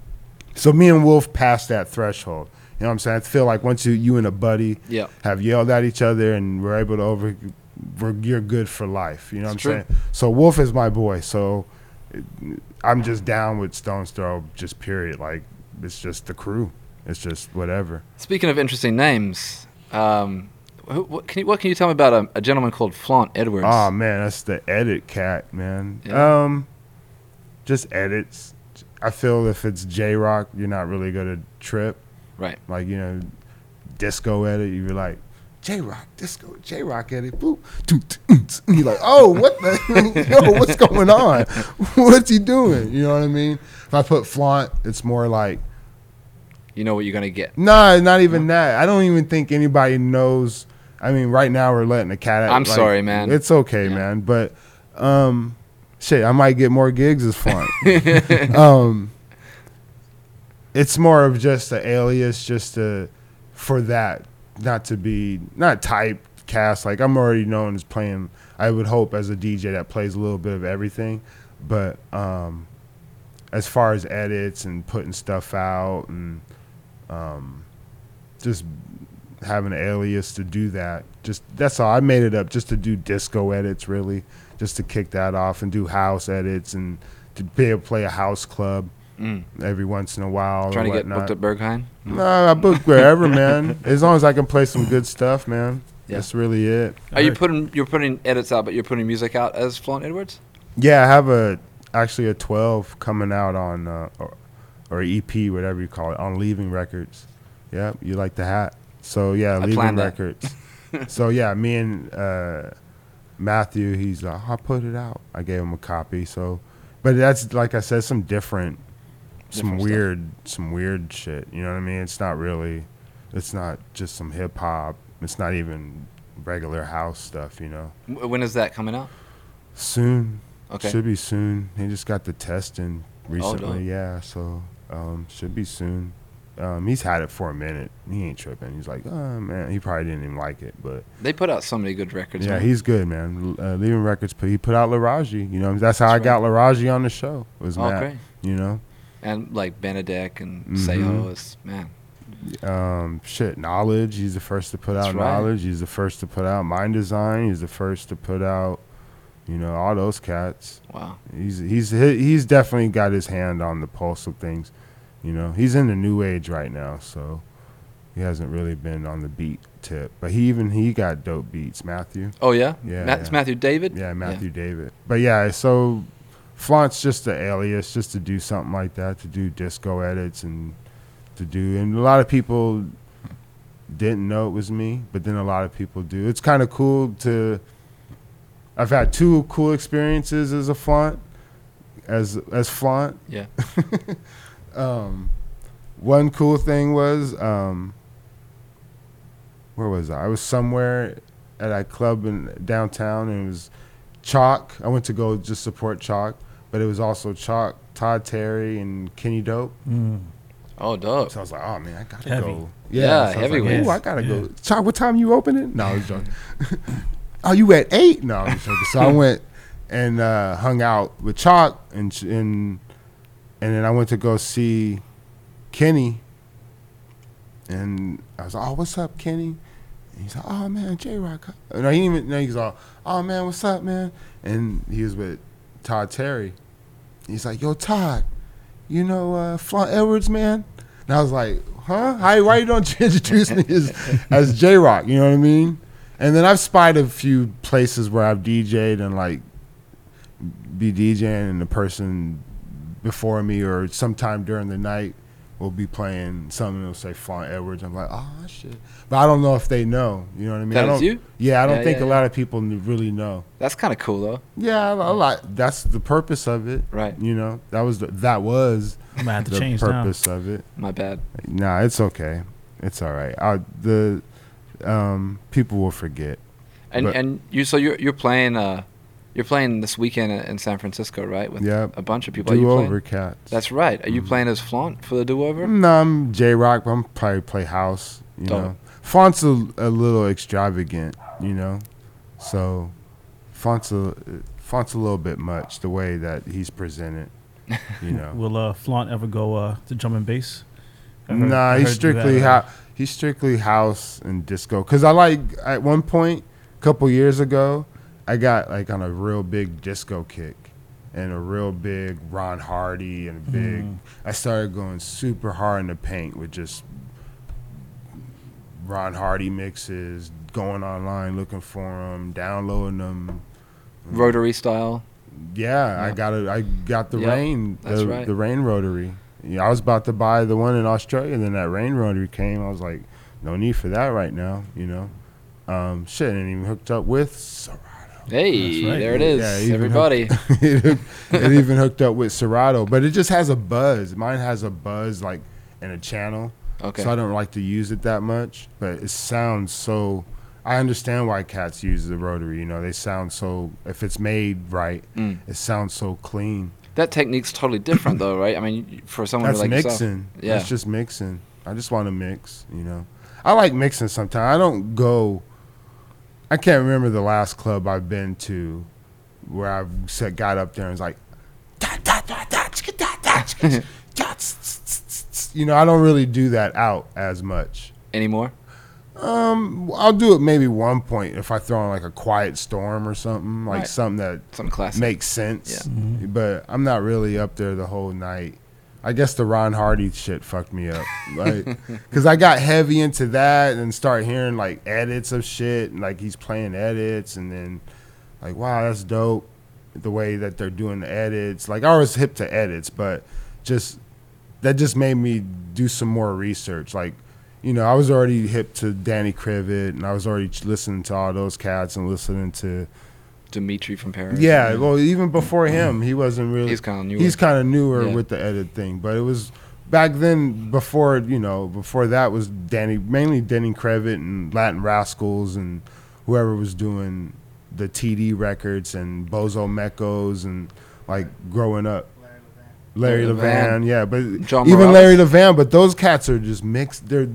so me and Wolf passed that threshold. You know what I'm saying? I feel like once you you and a buddy Yeah. have yelled at each other and we're able to over, we're, you're good for life. You know what It's I'm true. saying? So Wolf is my boy. So I'm just down with Stones Throw. Just period. Like it's just the crew. It's just whatever. Speaking of interesting names, um, what can you what can you tell me about a, a gentleman called Flaunt Edwards? Oh man, that's the edit cat, man. Yeah. Um, just edits. I feel if it's J Rocc, you're not really gonna trip. right. Like you know, disco edit. You're like J Rocc, disco, J Rocc edit. Boop. Toot, toot, and You're like, oh, what the? Yo, what's going on? What's he doing? You know what I mean? If I put flaunt, it's more like You know what you're gonna get. Nah, not even that. I don't even think anybody knows. I mean, right now we're letting the cat out. I'm sorry, man. It's okay, Yeah. man. But um, shit, I might get more gigs as fun. um, it's more of just an alias, just to for that, not to be not typecast. Like I'm already known as playing. I would hope as a DJ that plays a little bit of everything, but um, as far as edits and putting stuff out and um, just having an alias to do that. Just that's all. I made it up just to do disco edits, really, just to kick that off and do house edits and to be able to play a house club Mm. every once in a while. Trying to or get booked at Berghain. Nah, I book wherever, man. As long as I can play some good stuff, man. Yeah. That's really it. Are you putting you're putting edits out, but you're putting music out as Flaunt Edwards? Yeah, I have a actually a 12 coming out on uh, or- EP, whatever you call it, on Leaving Records. Yep, you like the hat. So yeah, I Leaving. Records. so yeah, me and uh, Matthew, he's like, I put it out. I gave him a copy. So, but that's like I said, some different, some Different stuff. weird, some weird shit. You know what I mean? It's not really, it's not just some hip hop. It's not even regular house stuff. You know. When is that coming out? Soon, Okay. should be soon. He just got the testing recently. dope. yeah, so um, should be soon. Um, he's had it for a minute. He ain't tripping. He's like, oh man, he probably didn't even like it, but They put out so many good records. yeah, man. he's good, man. Uh, Leaving Records, put he put out Laraji. You know, that's how I That's got Laraji on the show. Was Matt, great. you know, And like Benedek and Mhm. Seho is man. um, shit, Knowledge. He's the first to put That's out right. Knowledge. He's the first to put out Mind Design. He's the first to put out, you know, all those cats. Wow. He's he's he's definitely got his hand on the pulse of things. You know, he's in the new age right now, so he hasn't really been on the beat tip. But he even he got dope beats, Matthew. Oh yeah. Yeah, Ma- It's yeah. Matthew David. Yeah, Matthew David. But yeah, so Flaunt's just an alias, just to do something like that, to do disco edits and to do, and a lot of people didn't know it was me, but then a lot of people do. It's kind of cool to. I've had two cool experiences as a Flaunt, as as Flaunt. Yeah. Um, one cool thing was, um, where was I? I was somewhere at a club in downtown, and it was Choc. I went to go just support Choc, but it was also Choc, Todd Terry, and Kenny Dope. Mm. Oh, dope. So I was like, oh man, I gotta Heavy. go. Yeah, so I was like, heavyweights. Ooh, I gotta Yeah. go. Choc, what time you opening? No, I was joking. oh, you at eight? No. So I went and uh, hung out with Choc, and and and then I went to go see Kenny. And I was like, oh, what's up, Kenny? And he's like, oh man, J Rocc. No, he even. No, he's all, oh man, what's up, man? And he was with Todd Terry. He's like, yo, Todd, you know uh, Flaunt Edwards, man? And I was like, huh? Why you don't introduce me as, as J Rocc? You know what I mean? And then I've spied a few places where I've DJ'd and like be DJing, and the person before me or sometime during the night will be playing something that'll say Flaunt Edwards. I'm like, oh shit. But I don't know if they know. You know what I mean? That I don't, you? Yeah, I don't Yeah, think yeah, a lot of people really know. That's kind of cool though. Yeah, a lot. That's the purpose of it. Right. You know, that was the, that was I'm gonna have to the change now. purpose of it. My bad. Nah, it's okay. It's all right. I, the um, people will forget. And But- and you so you're you're playing uh you're playing this weekend in in San Francisco, right? With Yep. a bunch of people. Are you Do playing- over cats. That's right. Are you Mhm. playing as Flaunt for the do over? No, I'm J Rocc, but I'm probably play house. You Dope. know, Font's a, a little extravagant. You know, so Font's a Font's a little bit much the way that he's presented. You know, Will uh, Flaunt ever go uh, to drum and bass? I heard- nah, he's strictly had, uh, how he's strictly house and disco. Cause I like at one point, a couple years ago, I got like on a real big disco kick. And a real big Ron Hardy and a big. Mm. I started going super hard in the paint with just Ron Hardy mixes, going online looking for them, downloading them. Rotary style. Yeah, I got it. I got the Yep, Rane, that's the, right. the Rane rotary. Yeah, I was about to buy the one in Australia, and then that Rane rotary came. I was like, no need for that right now, you know. Um, shit, and even hooked up with Serato. Hey, right. there it is. Yeah, even Everybody. it, hooked- it even hooked up with Serato, but it just has a buzz. Mine has a buzz like in a channel. Okay. So I don't like to use it that much, but it sounds so. I understand why cats use the rotary. You know, they sound so. If it's made right, Mm. it sounds so clean. That technique's totally different though, right? I mean, for someone That's like yourself. mixing. Yeah. That's just mixing. I just want to mix. You know, I like mixing sometimes. I don't go. I can't remember the last club I've been to where I've said, got up there and was like, you know, I don't really do that out as much. Anymore? Um, I'll do it maybe one point if I throw on like a quiet storm or something, like Right. something that Something classic. makes sense. Yeah. Mhm. But I'm not really up there the whole night. I guess the Ron Hardy shit fucked me up, right? Because I got heavy into that and start hearing like edits of shit, and like he's playing edits, and then like, wow, that's dope. The way that they're doing the edits, like I was hip to edits, but just that just made me do some more research. Like, you know, I was already hip to Danny Krivit, and I was already listening to all those cats and listening to Dimitri from Paris. yeah. Well, even before him, he wasn't really. He's kind of new. He's kind of newer Yeah. with the edit thing, but it was back then. Before you know, before that was Danny, mainly Danny Krivit and Latin Rascals and whoever was doing the TD records and Bozo Mecos and like growing up. Larry Larry Levan, Levan. yeah, but John even Morales. Larry Levan, but those cats are just mixed. They're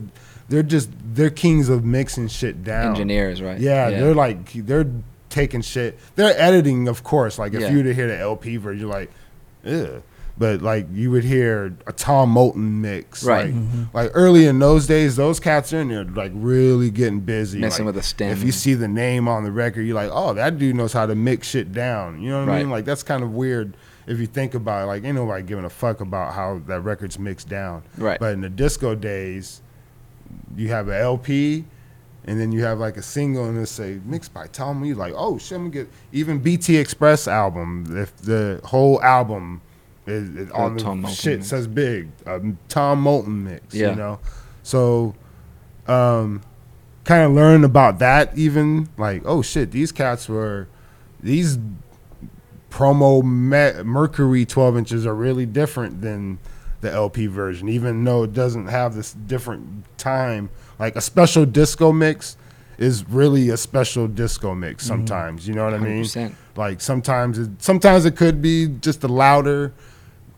they're just they're kings of mixing shit down. engineers, right? Yeah, they're like they're taking shit. They're editing, of course. Like if Yeah. you were to hear the LP version, you're like, ugh. But like you would hear a Tom Moulton mix, Right. Like, mm-hmm. like early in those days, those cats are in there like really getting busy, Messing like, with the stem. If you see the name on the record, you're like, oh, that dude knows how to mix shit down. You know what I mean? Like that's kind of weird if you think about it. Like ain't nobody giving a fuck about how that record's mixed down. Right. But in the disco days, you have an LP, and then you have like a single, and it say mixed by Tom. You like, oh shit, I'm gonna get even BT Express album. If the whole album is, is on the Tom shit says big, um, Tom Moulton mix. Yeah. You know, so um, kind of learn about that. Even like, oh shit, these cats were these promo me- Mercury 12 inches are really different than the LP version, even though it doesn't have this different time. Like a special disco mix is really a special disco mix mm-hmm. sometimes. You know what I mean? 100%. Like sometimes it, sometimes it could be just a louder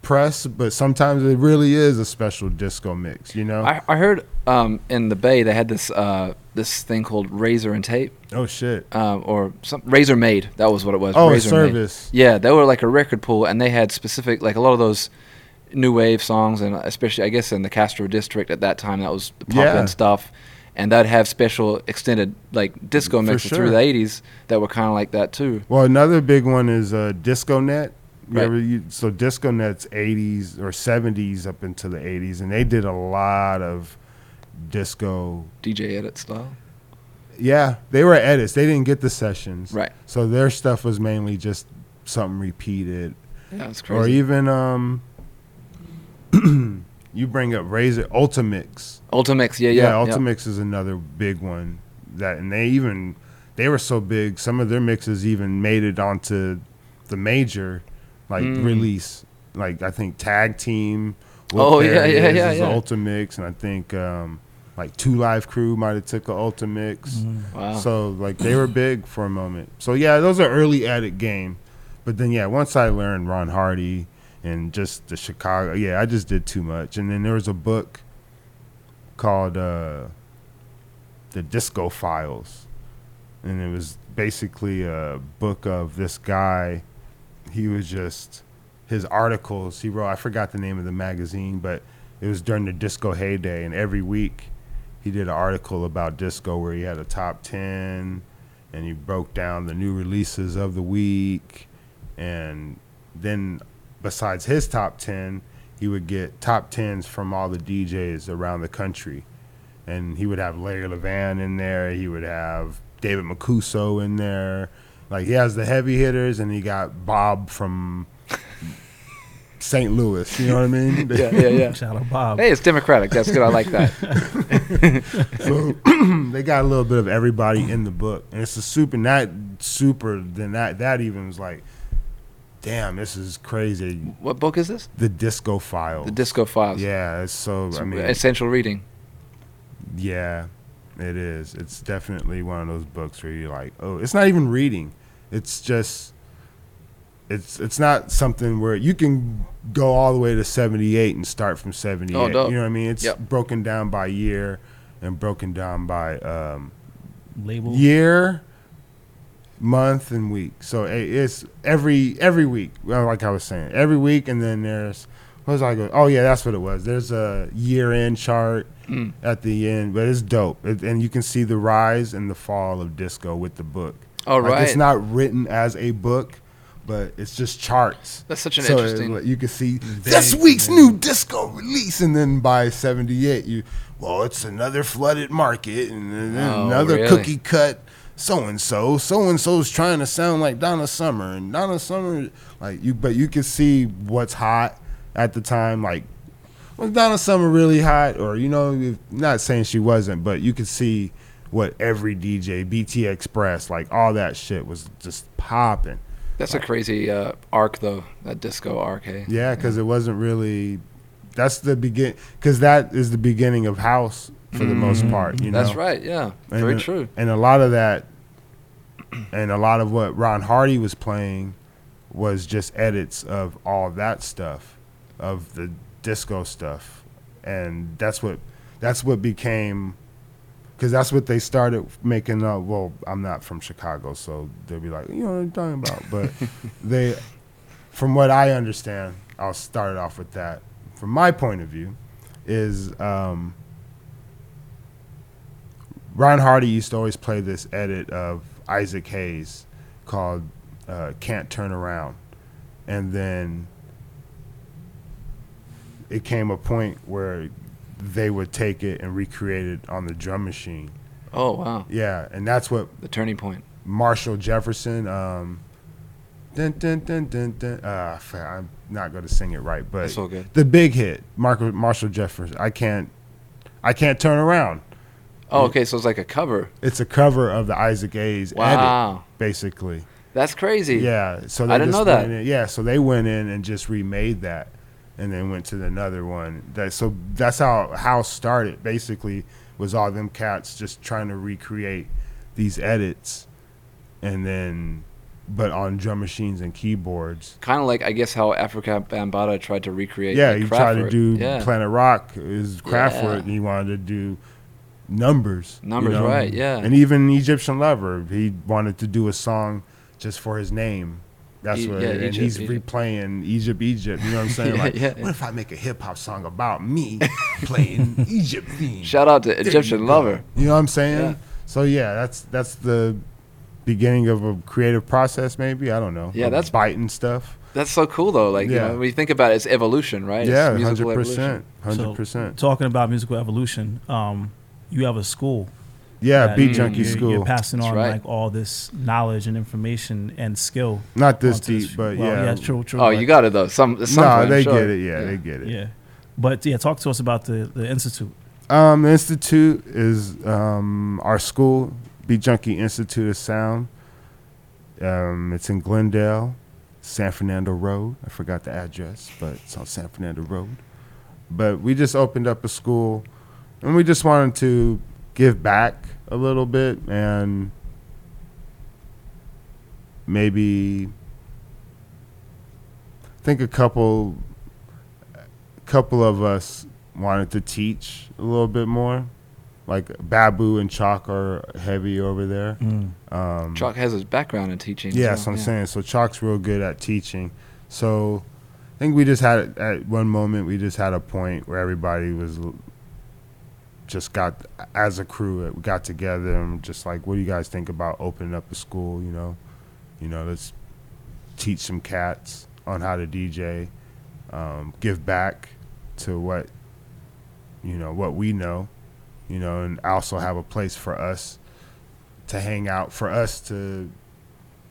press, but sometimes it really is a special disco mix. You know? I, I heard um, in the Bay they had this uh, this thing called Razor and Tape, oh shit! um, or some Razormaid. That was what it was. Oh, Razormaid. Yeah, they were like a record pool, and they had specific like a lot of those new wave songs, and especially I guess in the Castro district at that time, that was the pop Yeah. and stuff. And they'd have special extended like disco mixes sure. through the '80s that were kind of like that too. Well, another big one is uh, DiscoNet. You Right. ever u- so DiscoNet's 80s or 70s up into the 80s, and they did a lot of disco. DJ edit style. Yeah, they were edits. They didn't get the sessions. Right. So their stuff was mainly just something repeated, Yeah, it's or even um, you bring up Razor Ultimix. Ultimix, yeah, Yeah, yeah, yeah. Ultimix is another big one that, and they even they were so big. Some of their mixes even made it onto the major like Mm. release. Like I think Tag Team. Oh, yeah, yeah, Is yeah, is yeah. Ultimix, and I think um, like Two Live Crew might have took a Ultimix. Wow. So like they were big for a moment. So yeah, those are early edit game. But then yeah, once I learned Ron Hardy and just the Chicago, yeah, I just did too much. And then there was a book called uh, the Disco Files, and it was basically a book of this guy. He was just his articles he wrote. I forgot the name of the magazine, but it was during the disco heyday, and every week he did an article about disco where he had a top 10 and he broke down the new releases of the week and then besides his top 10 he would get top 10s from all the DJs around the country and he would have Larry Levan in there he would have David Mancuso in there like he has the heavy hitters and he got Bob from St. Louis you know what I mean yeah, yeah, yeah. Shout out Bob. Hey, it's democratic. That's good. I like that. so they got a little bit of everybody in the book, and it's a super not super. Then that that even was like, damn, this is crazy. What book is this? The Disco Files. The Disco Files. Yeah, it's so. It's I mean, essential reading. yeah, it is. It's definitely one of those books where you're like, oh, it's not even reading. It's just. It's it's not something where you can go all the way to 78 and start from 78. Oh, dope. you know what I mean? It's Yep. broken down by year and broken down by um, Label. year, month, and week. So it's every every week. Well, like I was saying, every week, and then there's what was I go? Oh yeah, that's what it was. There's a year end chart Mm. at the end, but it's dope, it, and you can see the rise and the fall of disco with the book. Oh, Like, right. It's not written as a book, but it's just charts. That's such an So interesting. it- you can see this week's new disco release, and then by '78, you well, it's another flooded market, and then Oh, another really? cookie cut. So and so, so and so's trying to sound like Donna Summer, and Donna Summer, like you, but you can see what's hot at the time. Like was Donna Summer really hot? Or you know, not saying she wasn't, but you can see what every DJ, BT Express, like all that shit was just popping. That's a crazy uh, arc, though. That disco arc, hey. Yeah, because it wasn't really. That's the begin. Because that is the beginning of house for the most part. You know, Mm-hmm. That's right. Yeah, And very a- true. And a lot of that, and a lot of what Ron Hardy was playing, was just edits of all that stuff, of the disco stuff, and that's what that's what became. Because that's what they started making up. Well, I'm not from Chicago, so they'll be like, you know what I'm talking about. But they, from what I understand, I'll start it off with that. From my point of view, is um, Ron Hardy used to always play this edit of Isaac Hayes called uh, "Can't Turn Around," and then it came a point where they would take it and recreate it on the drum machine. Oh wow, Yeah, and that's what the turning point. Marshall Jefferson. Um, dun, dun, dun, dun, dun, uh, I'm not going to sing it right, but That's all good. the big hit, Mark, Marshall Jefferson. I can't, I can't turn around. Oh, okay, so it's like a cover. It's a cover of the Isaac Hayes edit, Wow, basically. that's crazy. Yeah, so they I didn't just know that. yeah, so they went in and just remade that, and then went to another one. That so that's how House started. Basically, was all them cats just trying to recreate these edits, and then, but on drum machines and keyboards. Kind of like I guess how Afrika Bambaataa tried to recreate. Yeah, he tried to do yeah. Planet Rock is Kraftwerk, Yeah. and he wanted to do numbers. you Numbers, know? right, yeah. And even Egyptian Lover, he wanted to do a song just for his name. That's E- what, yeah, and Egypt, he's Egypt. replaying Egypt, Egypt. You know what I'm saying? Yeah, like, yeah. what if I make a hip hop song about me playing Egypt theme? Shout out to There Egyptian. Lover. You know what I'm saying? Yeah. So yeah, that's that's the beginning of a creative process. Maybe I don't know. Yeah, of that's- biting stuff. That's so cool though. Like Yeah. you know, when you think about it, it's evolution, right? Yeah, it's musical hundred evolution. percent, hundred percent. Talking about musical evolution, um, you have a school. Yeah, that Beat you- Junkie you're, School. You're passing That's on right. like all this knowledge and information and skill. Not this onto deep, but well, yeah. yeah, true, true. Oh, but- you got it though. Some, at some No, point, they sure. get it. Yeah, they get it. Yeah, but yeah, talk to us about the the institute. Um, the institute is um, our school, Beat Junkie Institute of Sound. Um, it's in Glendale, San Fernando Road. I forgot the address, but it's on San Fernando Road. But we just opened up a school, and we just wanted to give back a little bit and maybe I think a couple couple of us wanted to teach a little bit more. Like Babu and Choc are heavy over there. Um, Choc has his background in teaching. yeah, so, that's what I'm saying. So Choc's real good at teaching. So I think we just had at one moment we just had a point where everybody was l- just got as a crew we got together and just like, what do you guys think about opening up a school? You know, you know, let's teach some cats on how to DJ, um, give back to what you know what we know, you know, and also have a place for us to hang out, for us to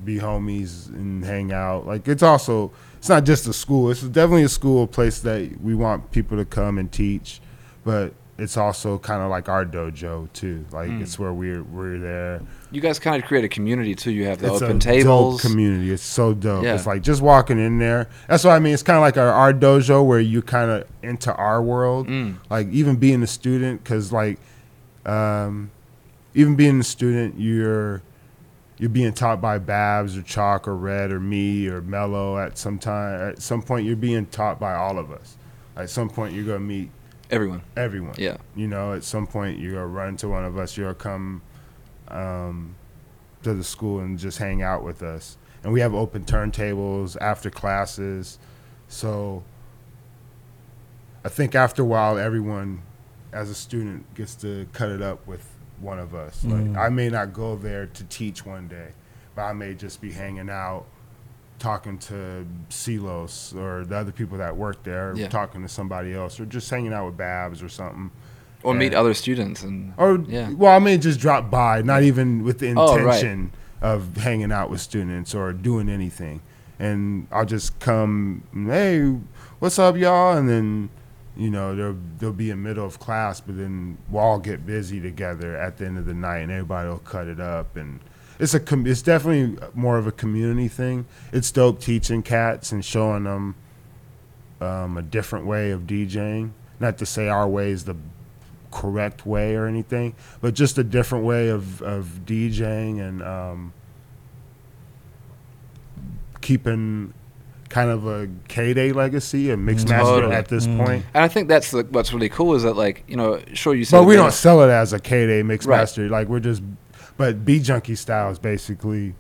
be homies and hang out. Like it's also it's not just a school. It's definitely a school, a place that we want people to come and teach, but it's also kind of like our dojo too. Like Mm. it's where we're we're there. You guys kind of create a community too. You have the it's open a tables. community. It's so dope. Yeah. It's like just walking in there. That's what I mean. It's kind of like our, our dojo where you kind of into our world. Mm. Like even being a student, because like um, even being a student, you're you're being taught by Babs or Choc or Red or me or Mello. At some time, at some point, you're being taught by all of us. At some point, you're gonna meet Everyone. everyone. Yeah. You know, at some point you're gonna run to one of us. You'll come um, to the school and just hang out with us. And we have open turntables after classes. So I think after a while, everyone, as a student, gets to cut it up with one of us. Mm. Like I may not go there to teach one day, but I may just be hanging out. Talking to Silos or the other people that work there, Yeah. talking to somebody else, or just hanging out with Babs or something. Or meet other students and Or Yeah. well, I mean, just drop by, not even with the Oh, right. intention of hanging out with students or doing anything. And I'll just come, hey, what's up, y'all? And then, you know, they'll they'll be in middle of class, but then we'll all get busy together at the end of the night, and everybody will cut it up, and it's a com- it's definitely more of a community thing. It's dope teaching cats and showing them um, a different way of DJing. Not to say our way is the correct way or anything, but just a different way of of DJing and um, keeping kind of a KDAY legacy, a mixed master Totally. at this Mm. point. And I think that's the, what's really cool is that like you know, sure you said But we don't sell it as a KDAY mixed Right. master. Like we're just, but Beat Junkie style is basically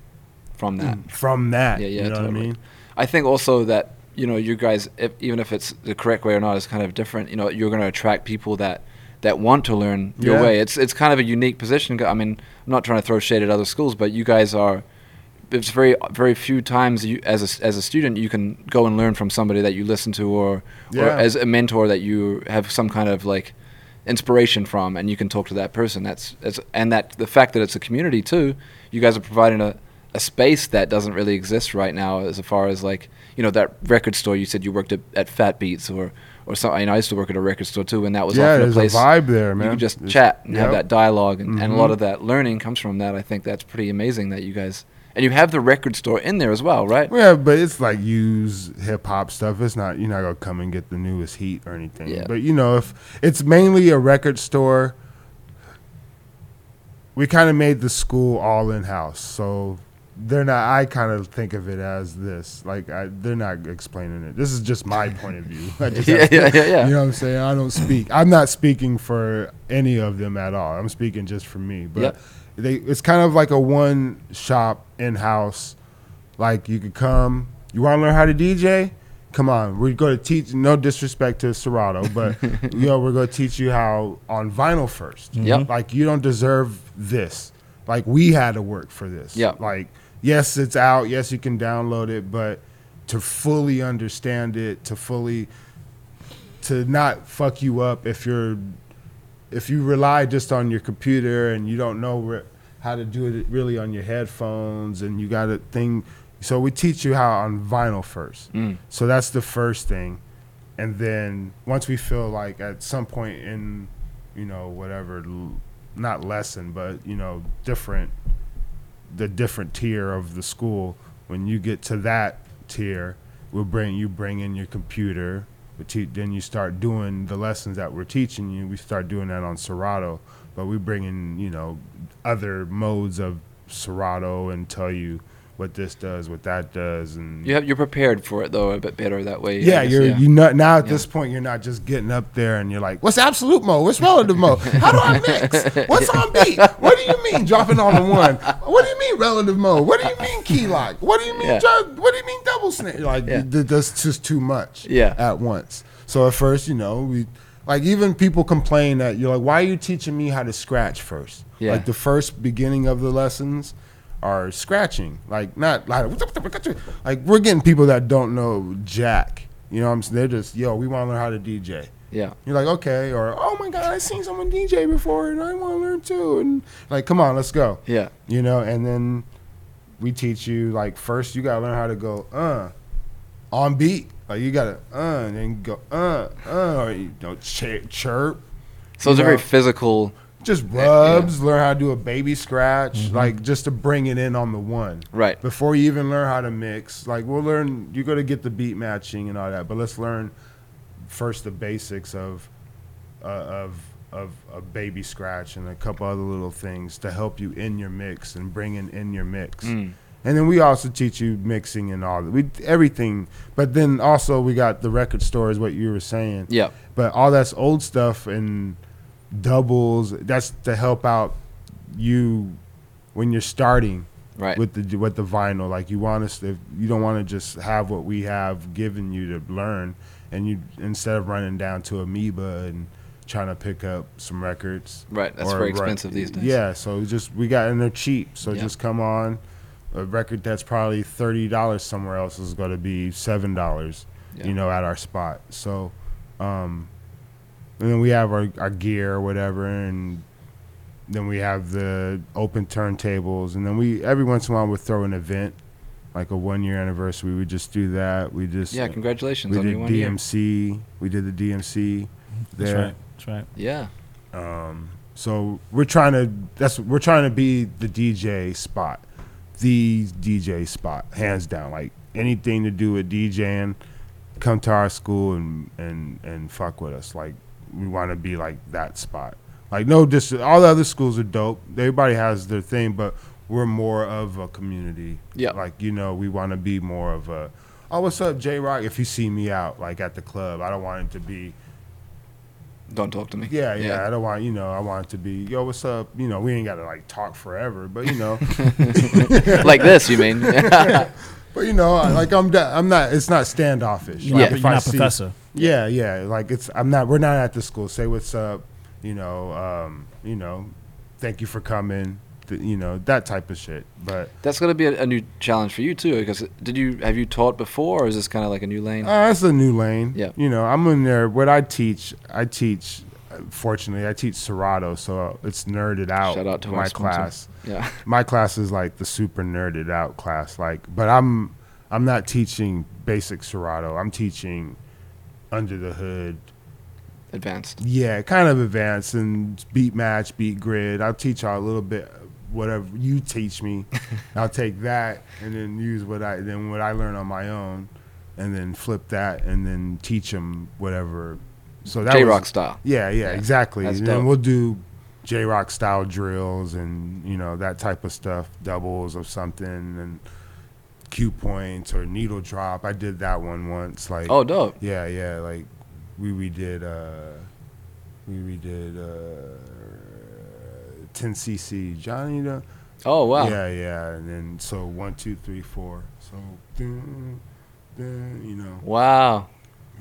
from that. from that. Yeah, yeah, you know what I mean? I think also that you know you guys, if, even if it's the correct way or not, is kind of different. You know, you're going to attract people that that want to learn your Yeah. way. It's it's kind of a unique position. I mean, I'm not trying to throw shade at other schools, but you guys are. It's very very few times you as a, as a student you can go and learn from somebody that you listen to or or as a mentor that you have some kind of like inspiration from and you can talk to that person that's, that's and that the fact that it's a community too you guys are providing a, a space that doesn't really exist right now as far as like you know that record store you said you worked at, at fat beats or or something I used to work at a record store too and that was yeah, often a there's place a vibe there, man. you could just It's- chat and have that dialogue and, and a lot Mhm. of that learning comes from that i think that's pretty amazing that you guys and you have the record store in there as well right Yeah, but it's like use hip hop stuff. It's not you're not gonna come and get the newest heat or anything. Yeah. But you know, if it's mainly a record store, we kind of made the school all in house. So they're not. I kind of think of it as this. Like I, they're not explaining it. This is just my point of view. I just yeah, to- yeah yeah yeah You know what I'm saying? I don't speak. I'm not speaking for any of them at all. I'm speaking just for me. But Yep. They, it's kind of like a one shop in house. Like you could come. You want to learn how to DJ? Come on, we're going to teach. No disrespect to Serato, but you know we're going to teach you how on vinyl 1st Yep. Mm-hmm. Like you don't deserve this. Like we had to work for this. Yep. Like yes, it's out. Yes, you can download it, but to fully understand it, to fully to not fuck you up if you're if you rely just on your computer and you don't know how to do it really on your headphones and you got a thing so we teach you how on vinyl first Mm. so that's the first thing and then once we feel like at some point in you know whatever not lesson but you know different the different tier of the school when you get to that tier we'll bring you bring in your computer te- then you start doing the lessons that we're teaching you we start doing that on serato. But we bring in you know other modes of serato and tell you what this does what that does and you have you're prepared for it though a bit better that way yeah, guess, you're you know now at Yeah. this point you're not just getting up there and you're like, what's absolute mode? What's relative mode? How do I mix? What's on beat? What do you mean dropping on the one? What do you mean relative mode? What do you mean key lock? What do you mean? Yeah. what do you mean double snare? Like Yeah. th- that's just too much. Yeah. At once. So at first, you know, we like even people complain that you're like, why are you teaching me how to scratch first? Yeah. Like the first beginning of the lessons are scratching. Like not like like we're getting people that don't know jack. You know what I'm saying? They're just, yo, we want to learn how to DJ. yeah You're like, okay, or oh my god, I seen someone DJ before and I want to learn too. And like, come on, let's go. yeah You know, and then we teach you like first you gotta learn how to go uh on beat. Like you gotta uh and then go uh uh or you know ch- chirp. so it's a very physical just rubs, learn how to do a baby scratch, like just to bring it in on the one. right Before you even learn how to mix, like we'll learn you're gonna get the beat matching and all that, but let's learn first the basics of uh, of of a baby scratch and a couple other little things to help you in your mix and bringing in your mix. Mm. And then we also teach you mixing and all that. We everything, but then also we got the record store is what you were saying. yeah But all that's old stuff and doubles. That's to help out you when you're starting right with the with the vinyl. Like you want us, if you don't want to just have what we have given you to learn, and you instead of running down to Amoeba and trying to pick up some records. right that's very run- expensive these days Yeah, so just we got and they're cheap. So Yeah. just come on. A record that's probably thirty dollars somewhere else is going to be seven dollars. Yeah. You know, at our spot. So, um, and then we have our, our gear or whatever, and then we have the open turntables, and then we every once in a while we throw an event, like a one year anniversary. We just do that. We just yeah congratulations we on did your one year DMC. We did the DMC. That's right. That's right. Yeah. Um, so we're trying to that's we're trying to be the DJ spot, the DJ spot, hands down. Like anything to do with DJing, come to our school and and and fuck with us. Like we want to be like that spot. Like no, dis all the other schools are dope. Everybody has their thing, but we're more of a community. Yeah. Like you know, we want to be more of a. Oh, what's up, J Rocc? If you see me out like at the club, I don't want it to be. Don't talk to me. Yeah, yeah, I don't want you know. I want it to be, yo, what's up? You know, we ain't got to like talk forever, but you know, like this, you mean? but you know, like I'm, da- I'm not. It's not standoffish. You're Like, not, if you're I not see- professor. Yeah, yeah. Like it's. I'm not. We're not at the school. Say what's up. You know. Um. You know. Thank you for coming. th- you know that type of shit. But That's gonna be a, a new challenge for you too. Because did you have you taught before, or is this kind of like a new lane? uh, that's a new lane. Yeah. You know, I'm in there. What I teach, I teach. Fortunately, I teach Serato, so it's nerded out. Shout out to our my sponsor. class. yeah. my class is like the super nerded out class like but i'm i'm not teaching basic serato i'm teaching under the hood Advanced. yeah kind of advanced and beat match beat grid i'll teach y'all a little bit whatever you teach me i'll take that and then use what i then what i learn on my own and then flip that and then teach them whatever so that J Rocc style. yeah, yeah, Yeah, exactly. And dope. then we'll do J Rocc style drills and you know that type of stuff, doubles of something and cue points or needle drop. I did that one once. Like Oh, dope. yeah, yeah. Like we redid uh we redid uh 10 cc Johnny the Oh wow. yeah yeah and then so one two three four so dun, dun, you know Wow.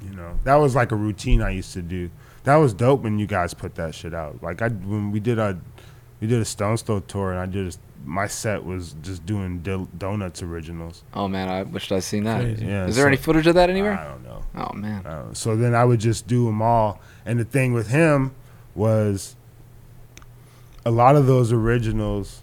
you know, that was like a routine I used to do. That was dope when you guys put that shit out. Like I when we did a we did a Stones Throw tour and I did a, my set was just doing Dil- donuts originals. Oh man, I wished I'd seen that. Crazy. Yeah, Is there so- any footage of that anywhere? I don't know. Oh man. Uh, so then I would just do them all. And the thing with him was a lot of those originals,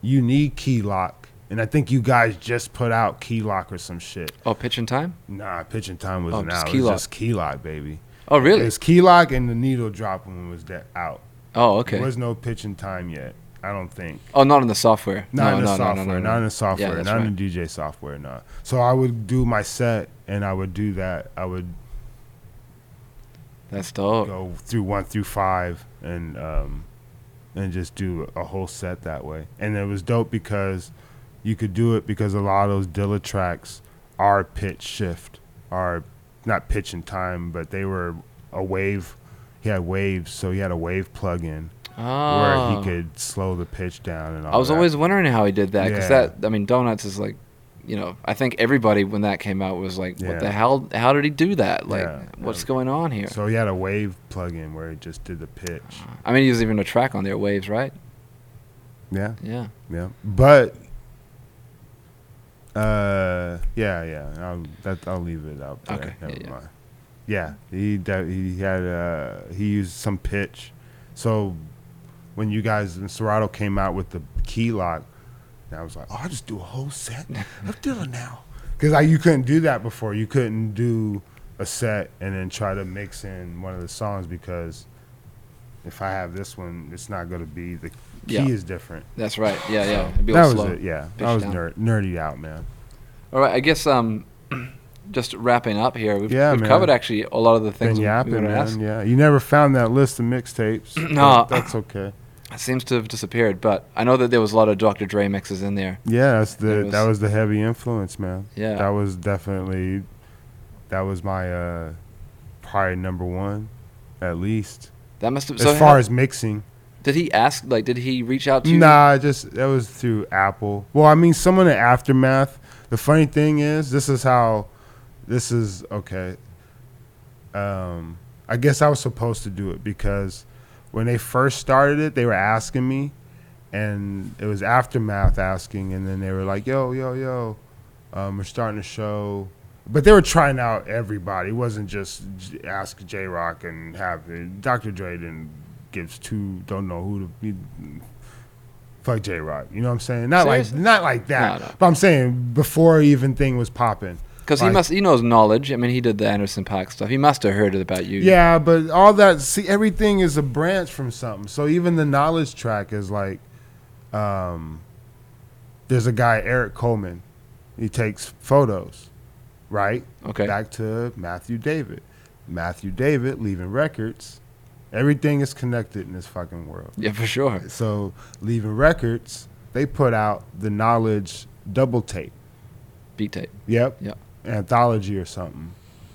you need key lock. And I think you guys just put out key lock or some shit. Oh, Pitch 'n Time. Nah, Pitch 'n Time wasn't just out. key it was lock. just key lock, baby. Oh really? It's key lock and the needle drop one was that out. Oh okay. There was no Pitch 'n Time yet. I don't think. oh, not in the software. Not no, in the no, software. no, no, no. Not in the software. Yeah, not right. in the DJ software. No. So I would do my set, and I would do that. I would That's dope. go through one through five, and um, and just do a whole set that way. And it was dope because you could do it because a lot of those Dilla tracks are pitch shift, are not Pitch 'n Time, but they were a wave. He had waves, so he had a wave plug in. Oh. where he could slow the pitch down and all I was that. always wondering how he did that because Yeah. that I mean donuts is like, you know, I think everybody when that came out was like, Yeah. what the hell? How did he do that? Like, Yeah. what's going on here? So he had a wave plug-in where it just did the pitch. I mean, he was even a track on there, waves, right? Yeah, Yeah. yeah. But uh, yeah, yeah. I'll that I'll leave it out there. Okay, Never yeah. mind. Yeah, he he had uh he used some pitch. So when you guys when Serato came out with the key lock, I was like, oh, I'll just do a whole set of Dilla now. Because you couldn't do that before. You couldn't do a set and then try to mix in one of the songs because if I have this one, it's not going to be the key Yeah. is different. That's right. Yeah, yeah. So It'd be that was slow. it. Yeah, Pitch I was ner- nerdy out, man. All right. I guess um, just wrapping up here. We've, Yeah, we've covered actually a lot of the things Been we, yapping, we want to man. ask. Yeah, you never found that list of mixtapes. No. that's okay. It seems to have disappeared, but I know that there was a lot of Dr. Dre mixes in there. Yeah, that's the It that was- was the heavy influence, man. Yeah. that was definitely that was my uh probably number one, at least That must have. as so far how- as mixing. did he ask? Like, did he reach out to? you? Nah, just that was through Apple. Well, I mean, someone in aftermath. The funny thing is, this is how, this is okay. Um, I guess I was supposed to do it because when they first started it, they were asking me, and it was aftermath asking, and then they were like, "Yo, yo, yo, um, we're starting a show." But they were trying out everybody. It wasn't just j- ask J Rocc and have it. Dr. Dre didn't gives two. Don't know who to be. Fuck J Rocc. You know what I'm saying? Not Seriously? like not like that. No, no. But I'm saying before even thing was popping. Because he must, he knows Knxwledge. I mean, he did the Anderson Paak stuff. He must have heard it about you. Yeah, but all that see everything is a branch from something. So even the Knxwledge track is like um there's a guy Eric Coleman. He takes photos, right? Okay. Back to Matthew David. Matthew David leaving records. Everything is connected in this fucking world. Yeah, for sure. So leaving records, they put out the Knxwledge double tape. Beat tape. Yep. Yep. Anthology or something.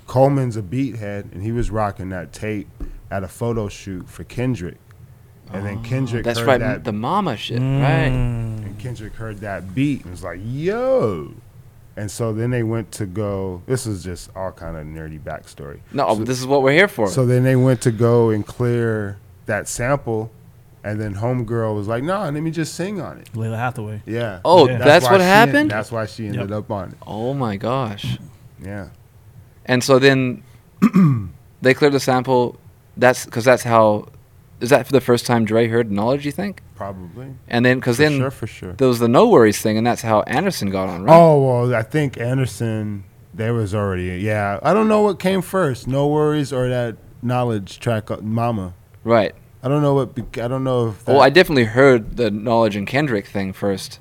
Coleman's a beat head, and he was rocking that tape at a photo shoot for Kendrick. And then Kendrick That's heard right. that, The mama shit. Mm. Right. and Kendrick heard that beat and was like, "Yo!" And so then they went to go. This is just all kind of nerdy backstory. No, So- this is what we're here for. So then they went to go and clear that sample, and then Homegirl was like, "No, let me just sing on it." Lalah Hathaway. Yeah. oh, Yeah. that's, why what she- happened. That's why she ended up on it. oh my gosh. Yeah. And so then they cleared the sample. That's because that's how. Is that for the first time Dre heard Knxwledge? You think? Probably. And then because then sure, for sure. there was the NxWorries thing, and that's how Anderson got on, right? Oh well, I think Anderson. There was already yeah. I don't know what came first, NxWorries or that Knxwledge track, uh, Mama. Right. I don't know what. bec- I don't know if. Well, I definitely heard the Knxwledge and Kendrick thing first,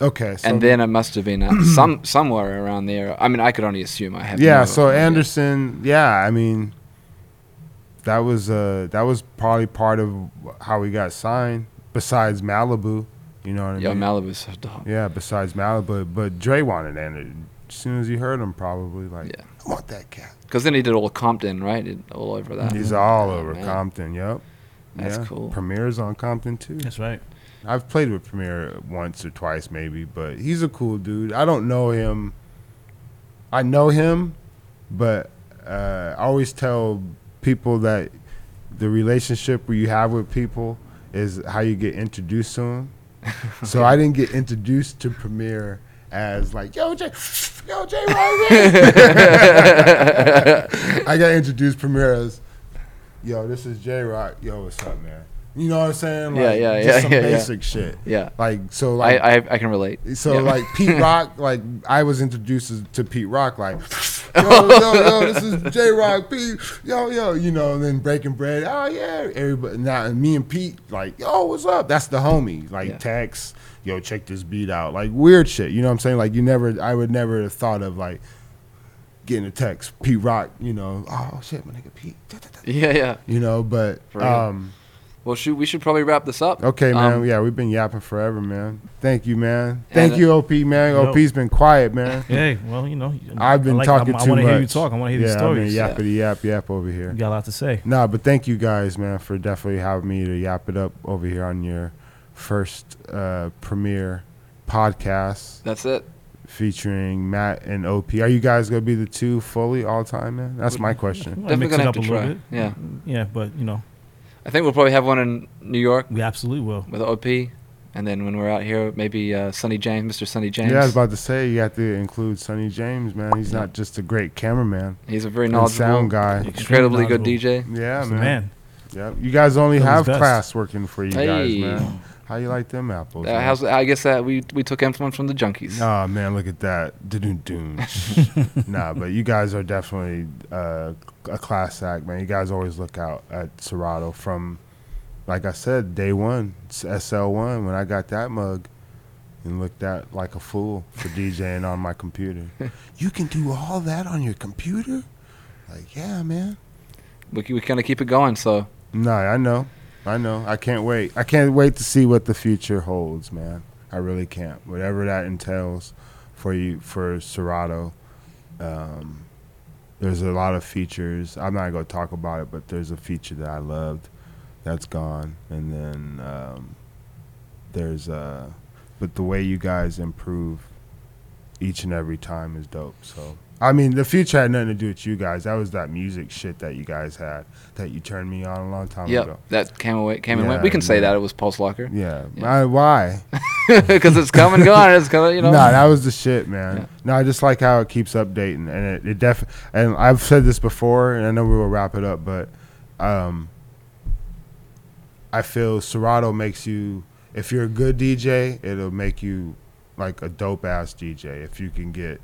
okay. So and then it must have been uh, some somewhere around there. I mean, I could only assume. I have. yeah. no So idea. Anderson. Yeah. I mean, that was uh that was probably part of how we got signed. Besides Malibu, you know what I mean. Yeah, Malibu's so dope. yeah. Besides Malibu, but Dre wanted Anderson. As soon as he heard him, probably like, Yeah. I want that cat. Because then he did all Compton, right? All over that. He's all over. Compton. Yep. That's yeah. cool. Premier's on Compton too. That's right. I've played with Premier once or twice, maybe, but he's a cool dude. I don't know him. I know him, but uh, I always tell people that the relationship you have with people is how you get introduced to them. so I didn't get introduced to Premier as like, yo, Jay, yo, J Rocc. I got introduced Premier as, yo, this is J Rocc. Yo, what's up, man? You know what I'm saying? Yeah, Like, yeah, just yeah, some yeah, yeah. basic shit. Yeah. Like so, I, like I I can relate. so, Yeah. like Pete Rock. Like I was introduced to, to Pete Rock. Like, yo, yo, yo, this is J Rock. Pete, yo, yo, you know. And then Breaking Bread. Oh yeah, everybody. Now and me and Pete, like, yo, what's up? That's the homie. Like Yeah. text, yo, check this beat out. Like weird shit. You know what I'm saying? Like you never, I would never have thought of like getting a text, Pete Rock. You know, oh shit, my nigga Pete. yeah, yeah. You know, but um. Well, shoot, we should probably wrap this up. Okay, man. Um, yeah, we've been yapping forever, man. Thank you, man. Thank you, OP, man. Yo. OP's been quiet, man. Hey, well, you know, I've been I like, talking I, too I want to much. hear you talk. I want to hear yeah, these stories. I've been yappity yap yap over here. You got a lot to say. Nah, but thank you guys, man, for definitely having me to yap it up over here on your first uh, premiere podcast That's it. Featuring Matt and OP. Are you guys gonna be the two fully all time, man? That's my question. Well, Definitely gonna have to try. bit. Yeah. Yeah, but you know, I think we'll probably have one in New York we absolutely will. with OP, and then when we're out here, maybe uh, Sonny James, Mr. Sonny James. Yeah, I was about to say you have to include Sonny James, man. He's not just a great cameraman He's a very and knowledgeable, sound guy. incredibly good. DJ. Yeah, He's man. man. Yep. You guys only Doing have class working for you guys, man. How you like them apples? Uh, how's, I guess that we we took influence from the Junkies. Oh man, look at that. Nah, but you guys are definitely uh, a class act, man. You guys always look out at Serato from, like I said, day one, SL1, when I got that mug and looked at like a fool for DJing on my computer. you can do all that on your computer? Like, yeah, man. We we kind of keep it going. So No, I know. I know. I can't wait. I can't wait to see what the future holds, man. I really can't. Whatever that entails for you for Serato. Um, there's a lot of features. I'm not gonna talk about it, but there's a feature that I loved that's gone. And then um, there's uh but the way you guys improve each and every time is dope. So I mean, the future had nothing to do with you guys. That was that music shit that you guys had that you turned me on a long time yeah, ago. that came away, came and went. We can say that it was Pulselocker Yeah. Yeah. I- why? because it's coming, and gone. It's coming, you know. No, that was the shit, man. Yeah. No, I just like how it keeps updating, and it, it def. And I've said this before, and I know we will wrap it up, but um, I feel Serato makes you. If you're a good DJ, it'll make you like a dope ass DJ. If you can get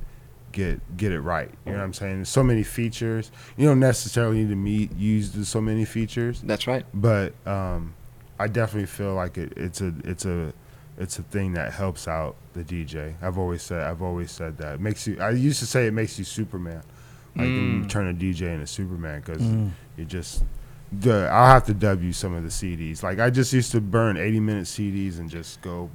get get it right. You know what I'm saying? There's so many features. You don't necessarily need to meet use so many features, That's right. but um, I definitely feel like it, it's a it's a it's a thing that helps out the DJ. I've always said I've always said that it makes you. I used to say it makes you Superman, like you Mm. turn a DJ into Superman because Mm. you just. The, I'll have to dub you some of the CDs. Like I just used to burn 80 minute CDs and just go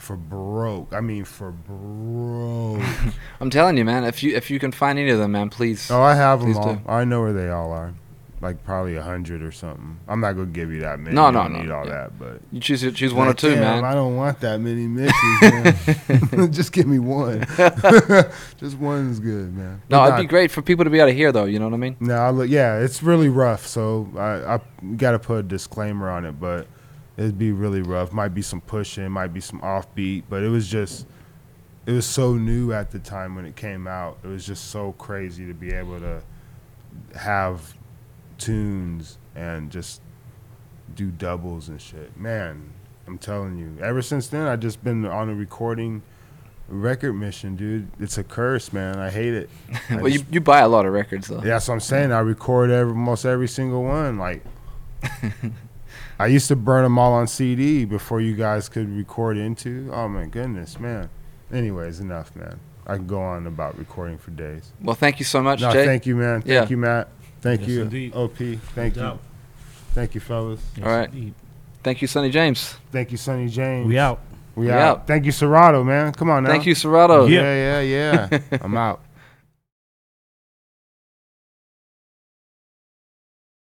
for broke. I mean for broke. I'm telling you, man. If you if you can find any of them, man, please. oh, I have them all. do. I know where they all are. Like probably a hundred or something. I'm not gonna give you that many. No, You no, don't no, Need all yeah. that, but You choose choose one or two, man. I don't want that many mixes, man. Just give me one. Just one's good, man. No, But it'd be great for people to be able to hear, though. You know what I mean? No, I look, yeah, it's really rough. So I, I got to put a disclaimer on it, but it'd be really rough. Might be some pushing, might be some offbeat, but it was just, it was so new at the time when it came out. It was just so crazy to be able to have tunes and just do doubles and shit. Man, I'm telling you. Ever since then, I've just been on a recording record mission, dude. It's a curse, man. I hate it. I well, you just- you buy a lot of records, though. yeah, that's what I'm saying. I record every, almost every single one. Like, I used to burn them all on CD before you guys could record into. Oh my goodness, man. Anyways, enough, man. I can go on about recording for days. Well, thank you so much, No, Jay. thank you, man. Thank Yeah. you, Matt. Thank Yes, you, indeed. OP. Thank No you, doubt. thank you, fellas. Yes, All right. indeed. Thank you, Sonny James. Thank you, Sonny James. We out. We We out. out. Thank you, Serato, man. Come on now. Thank you, Serato. Yeah, yeah, yeah. I'm out.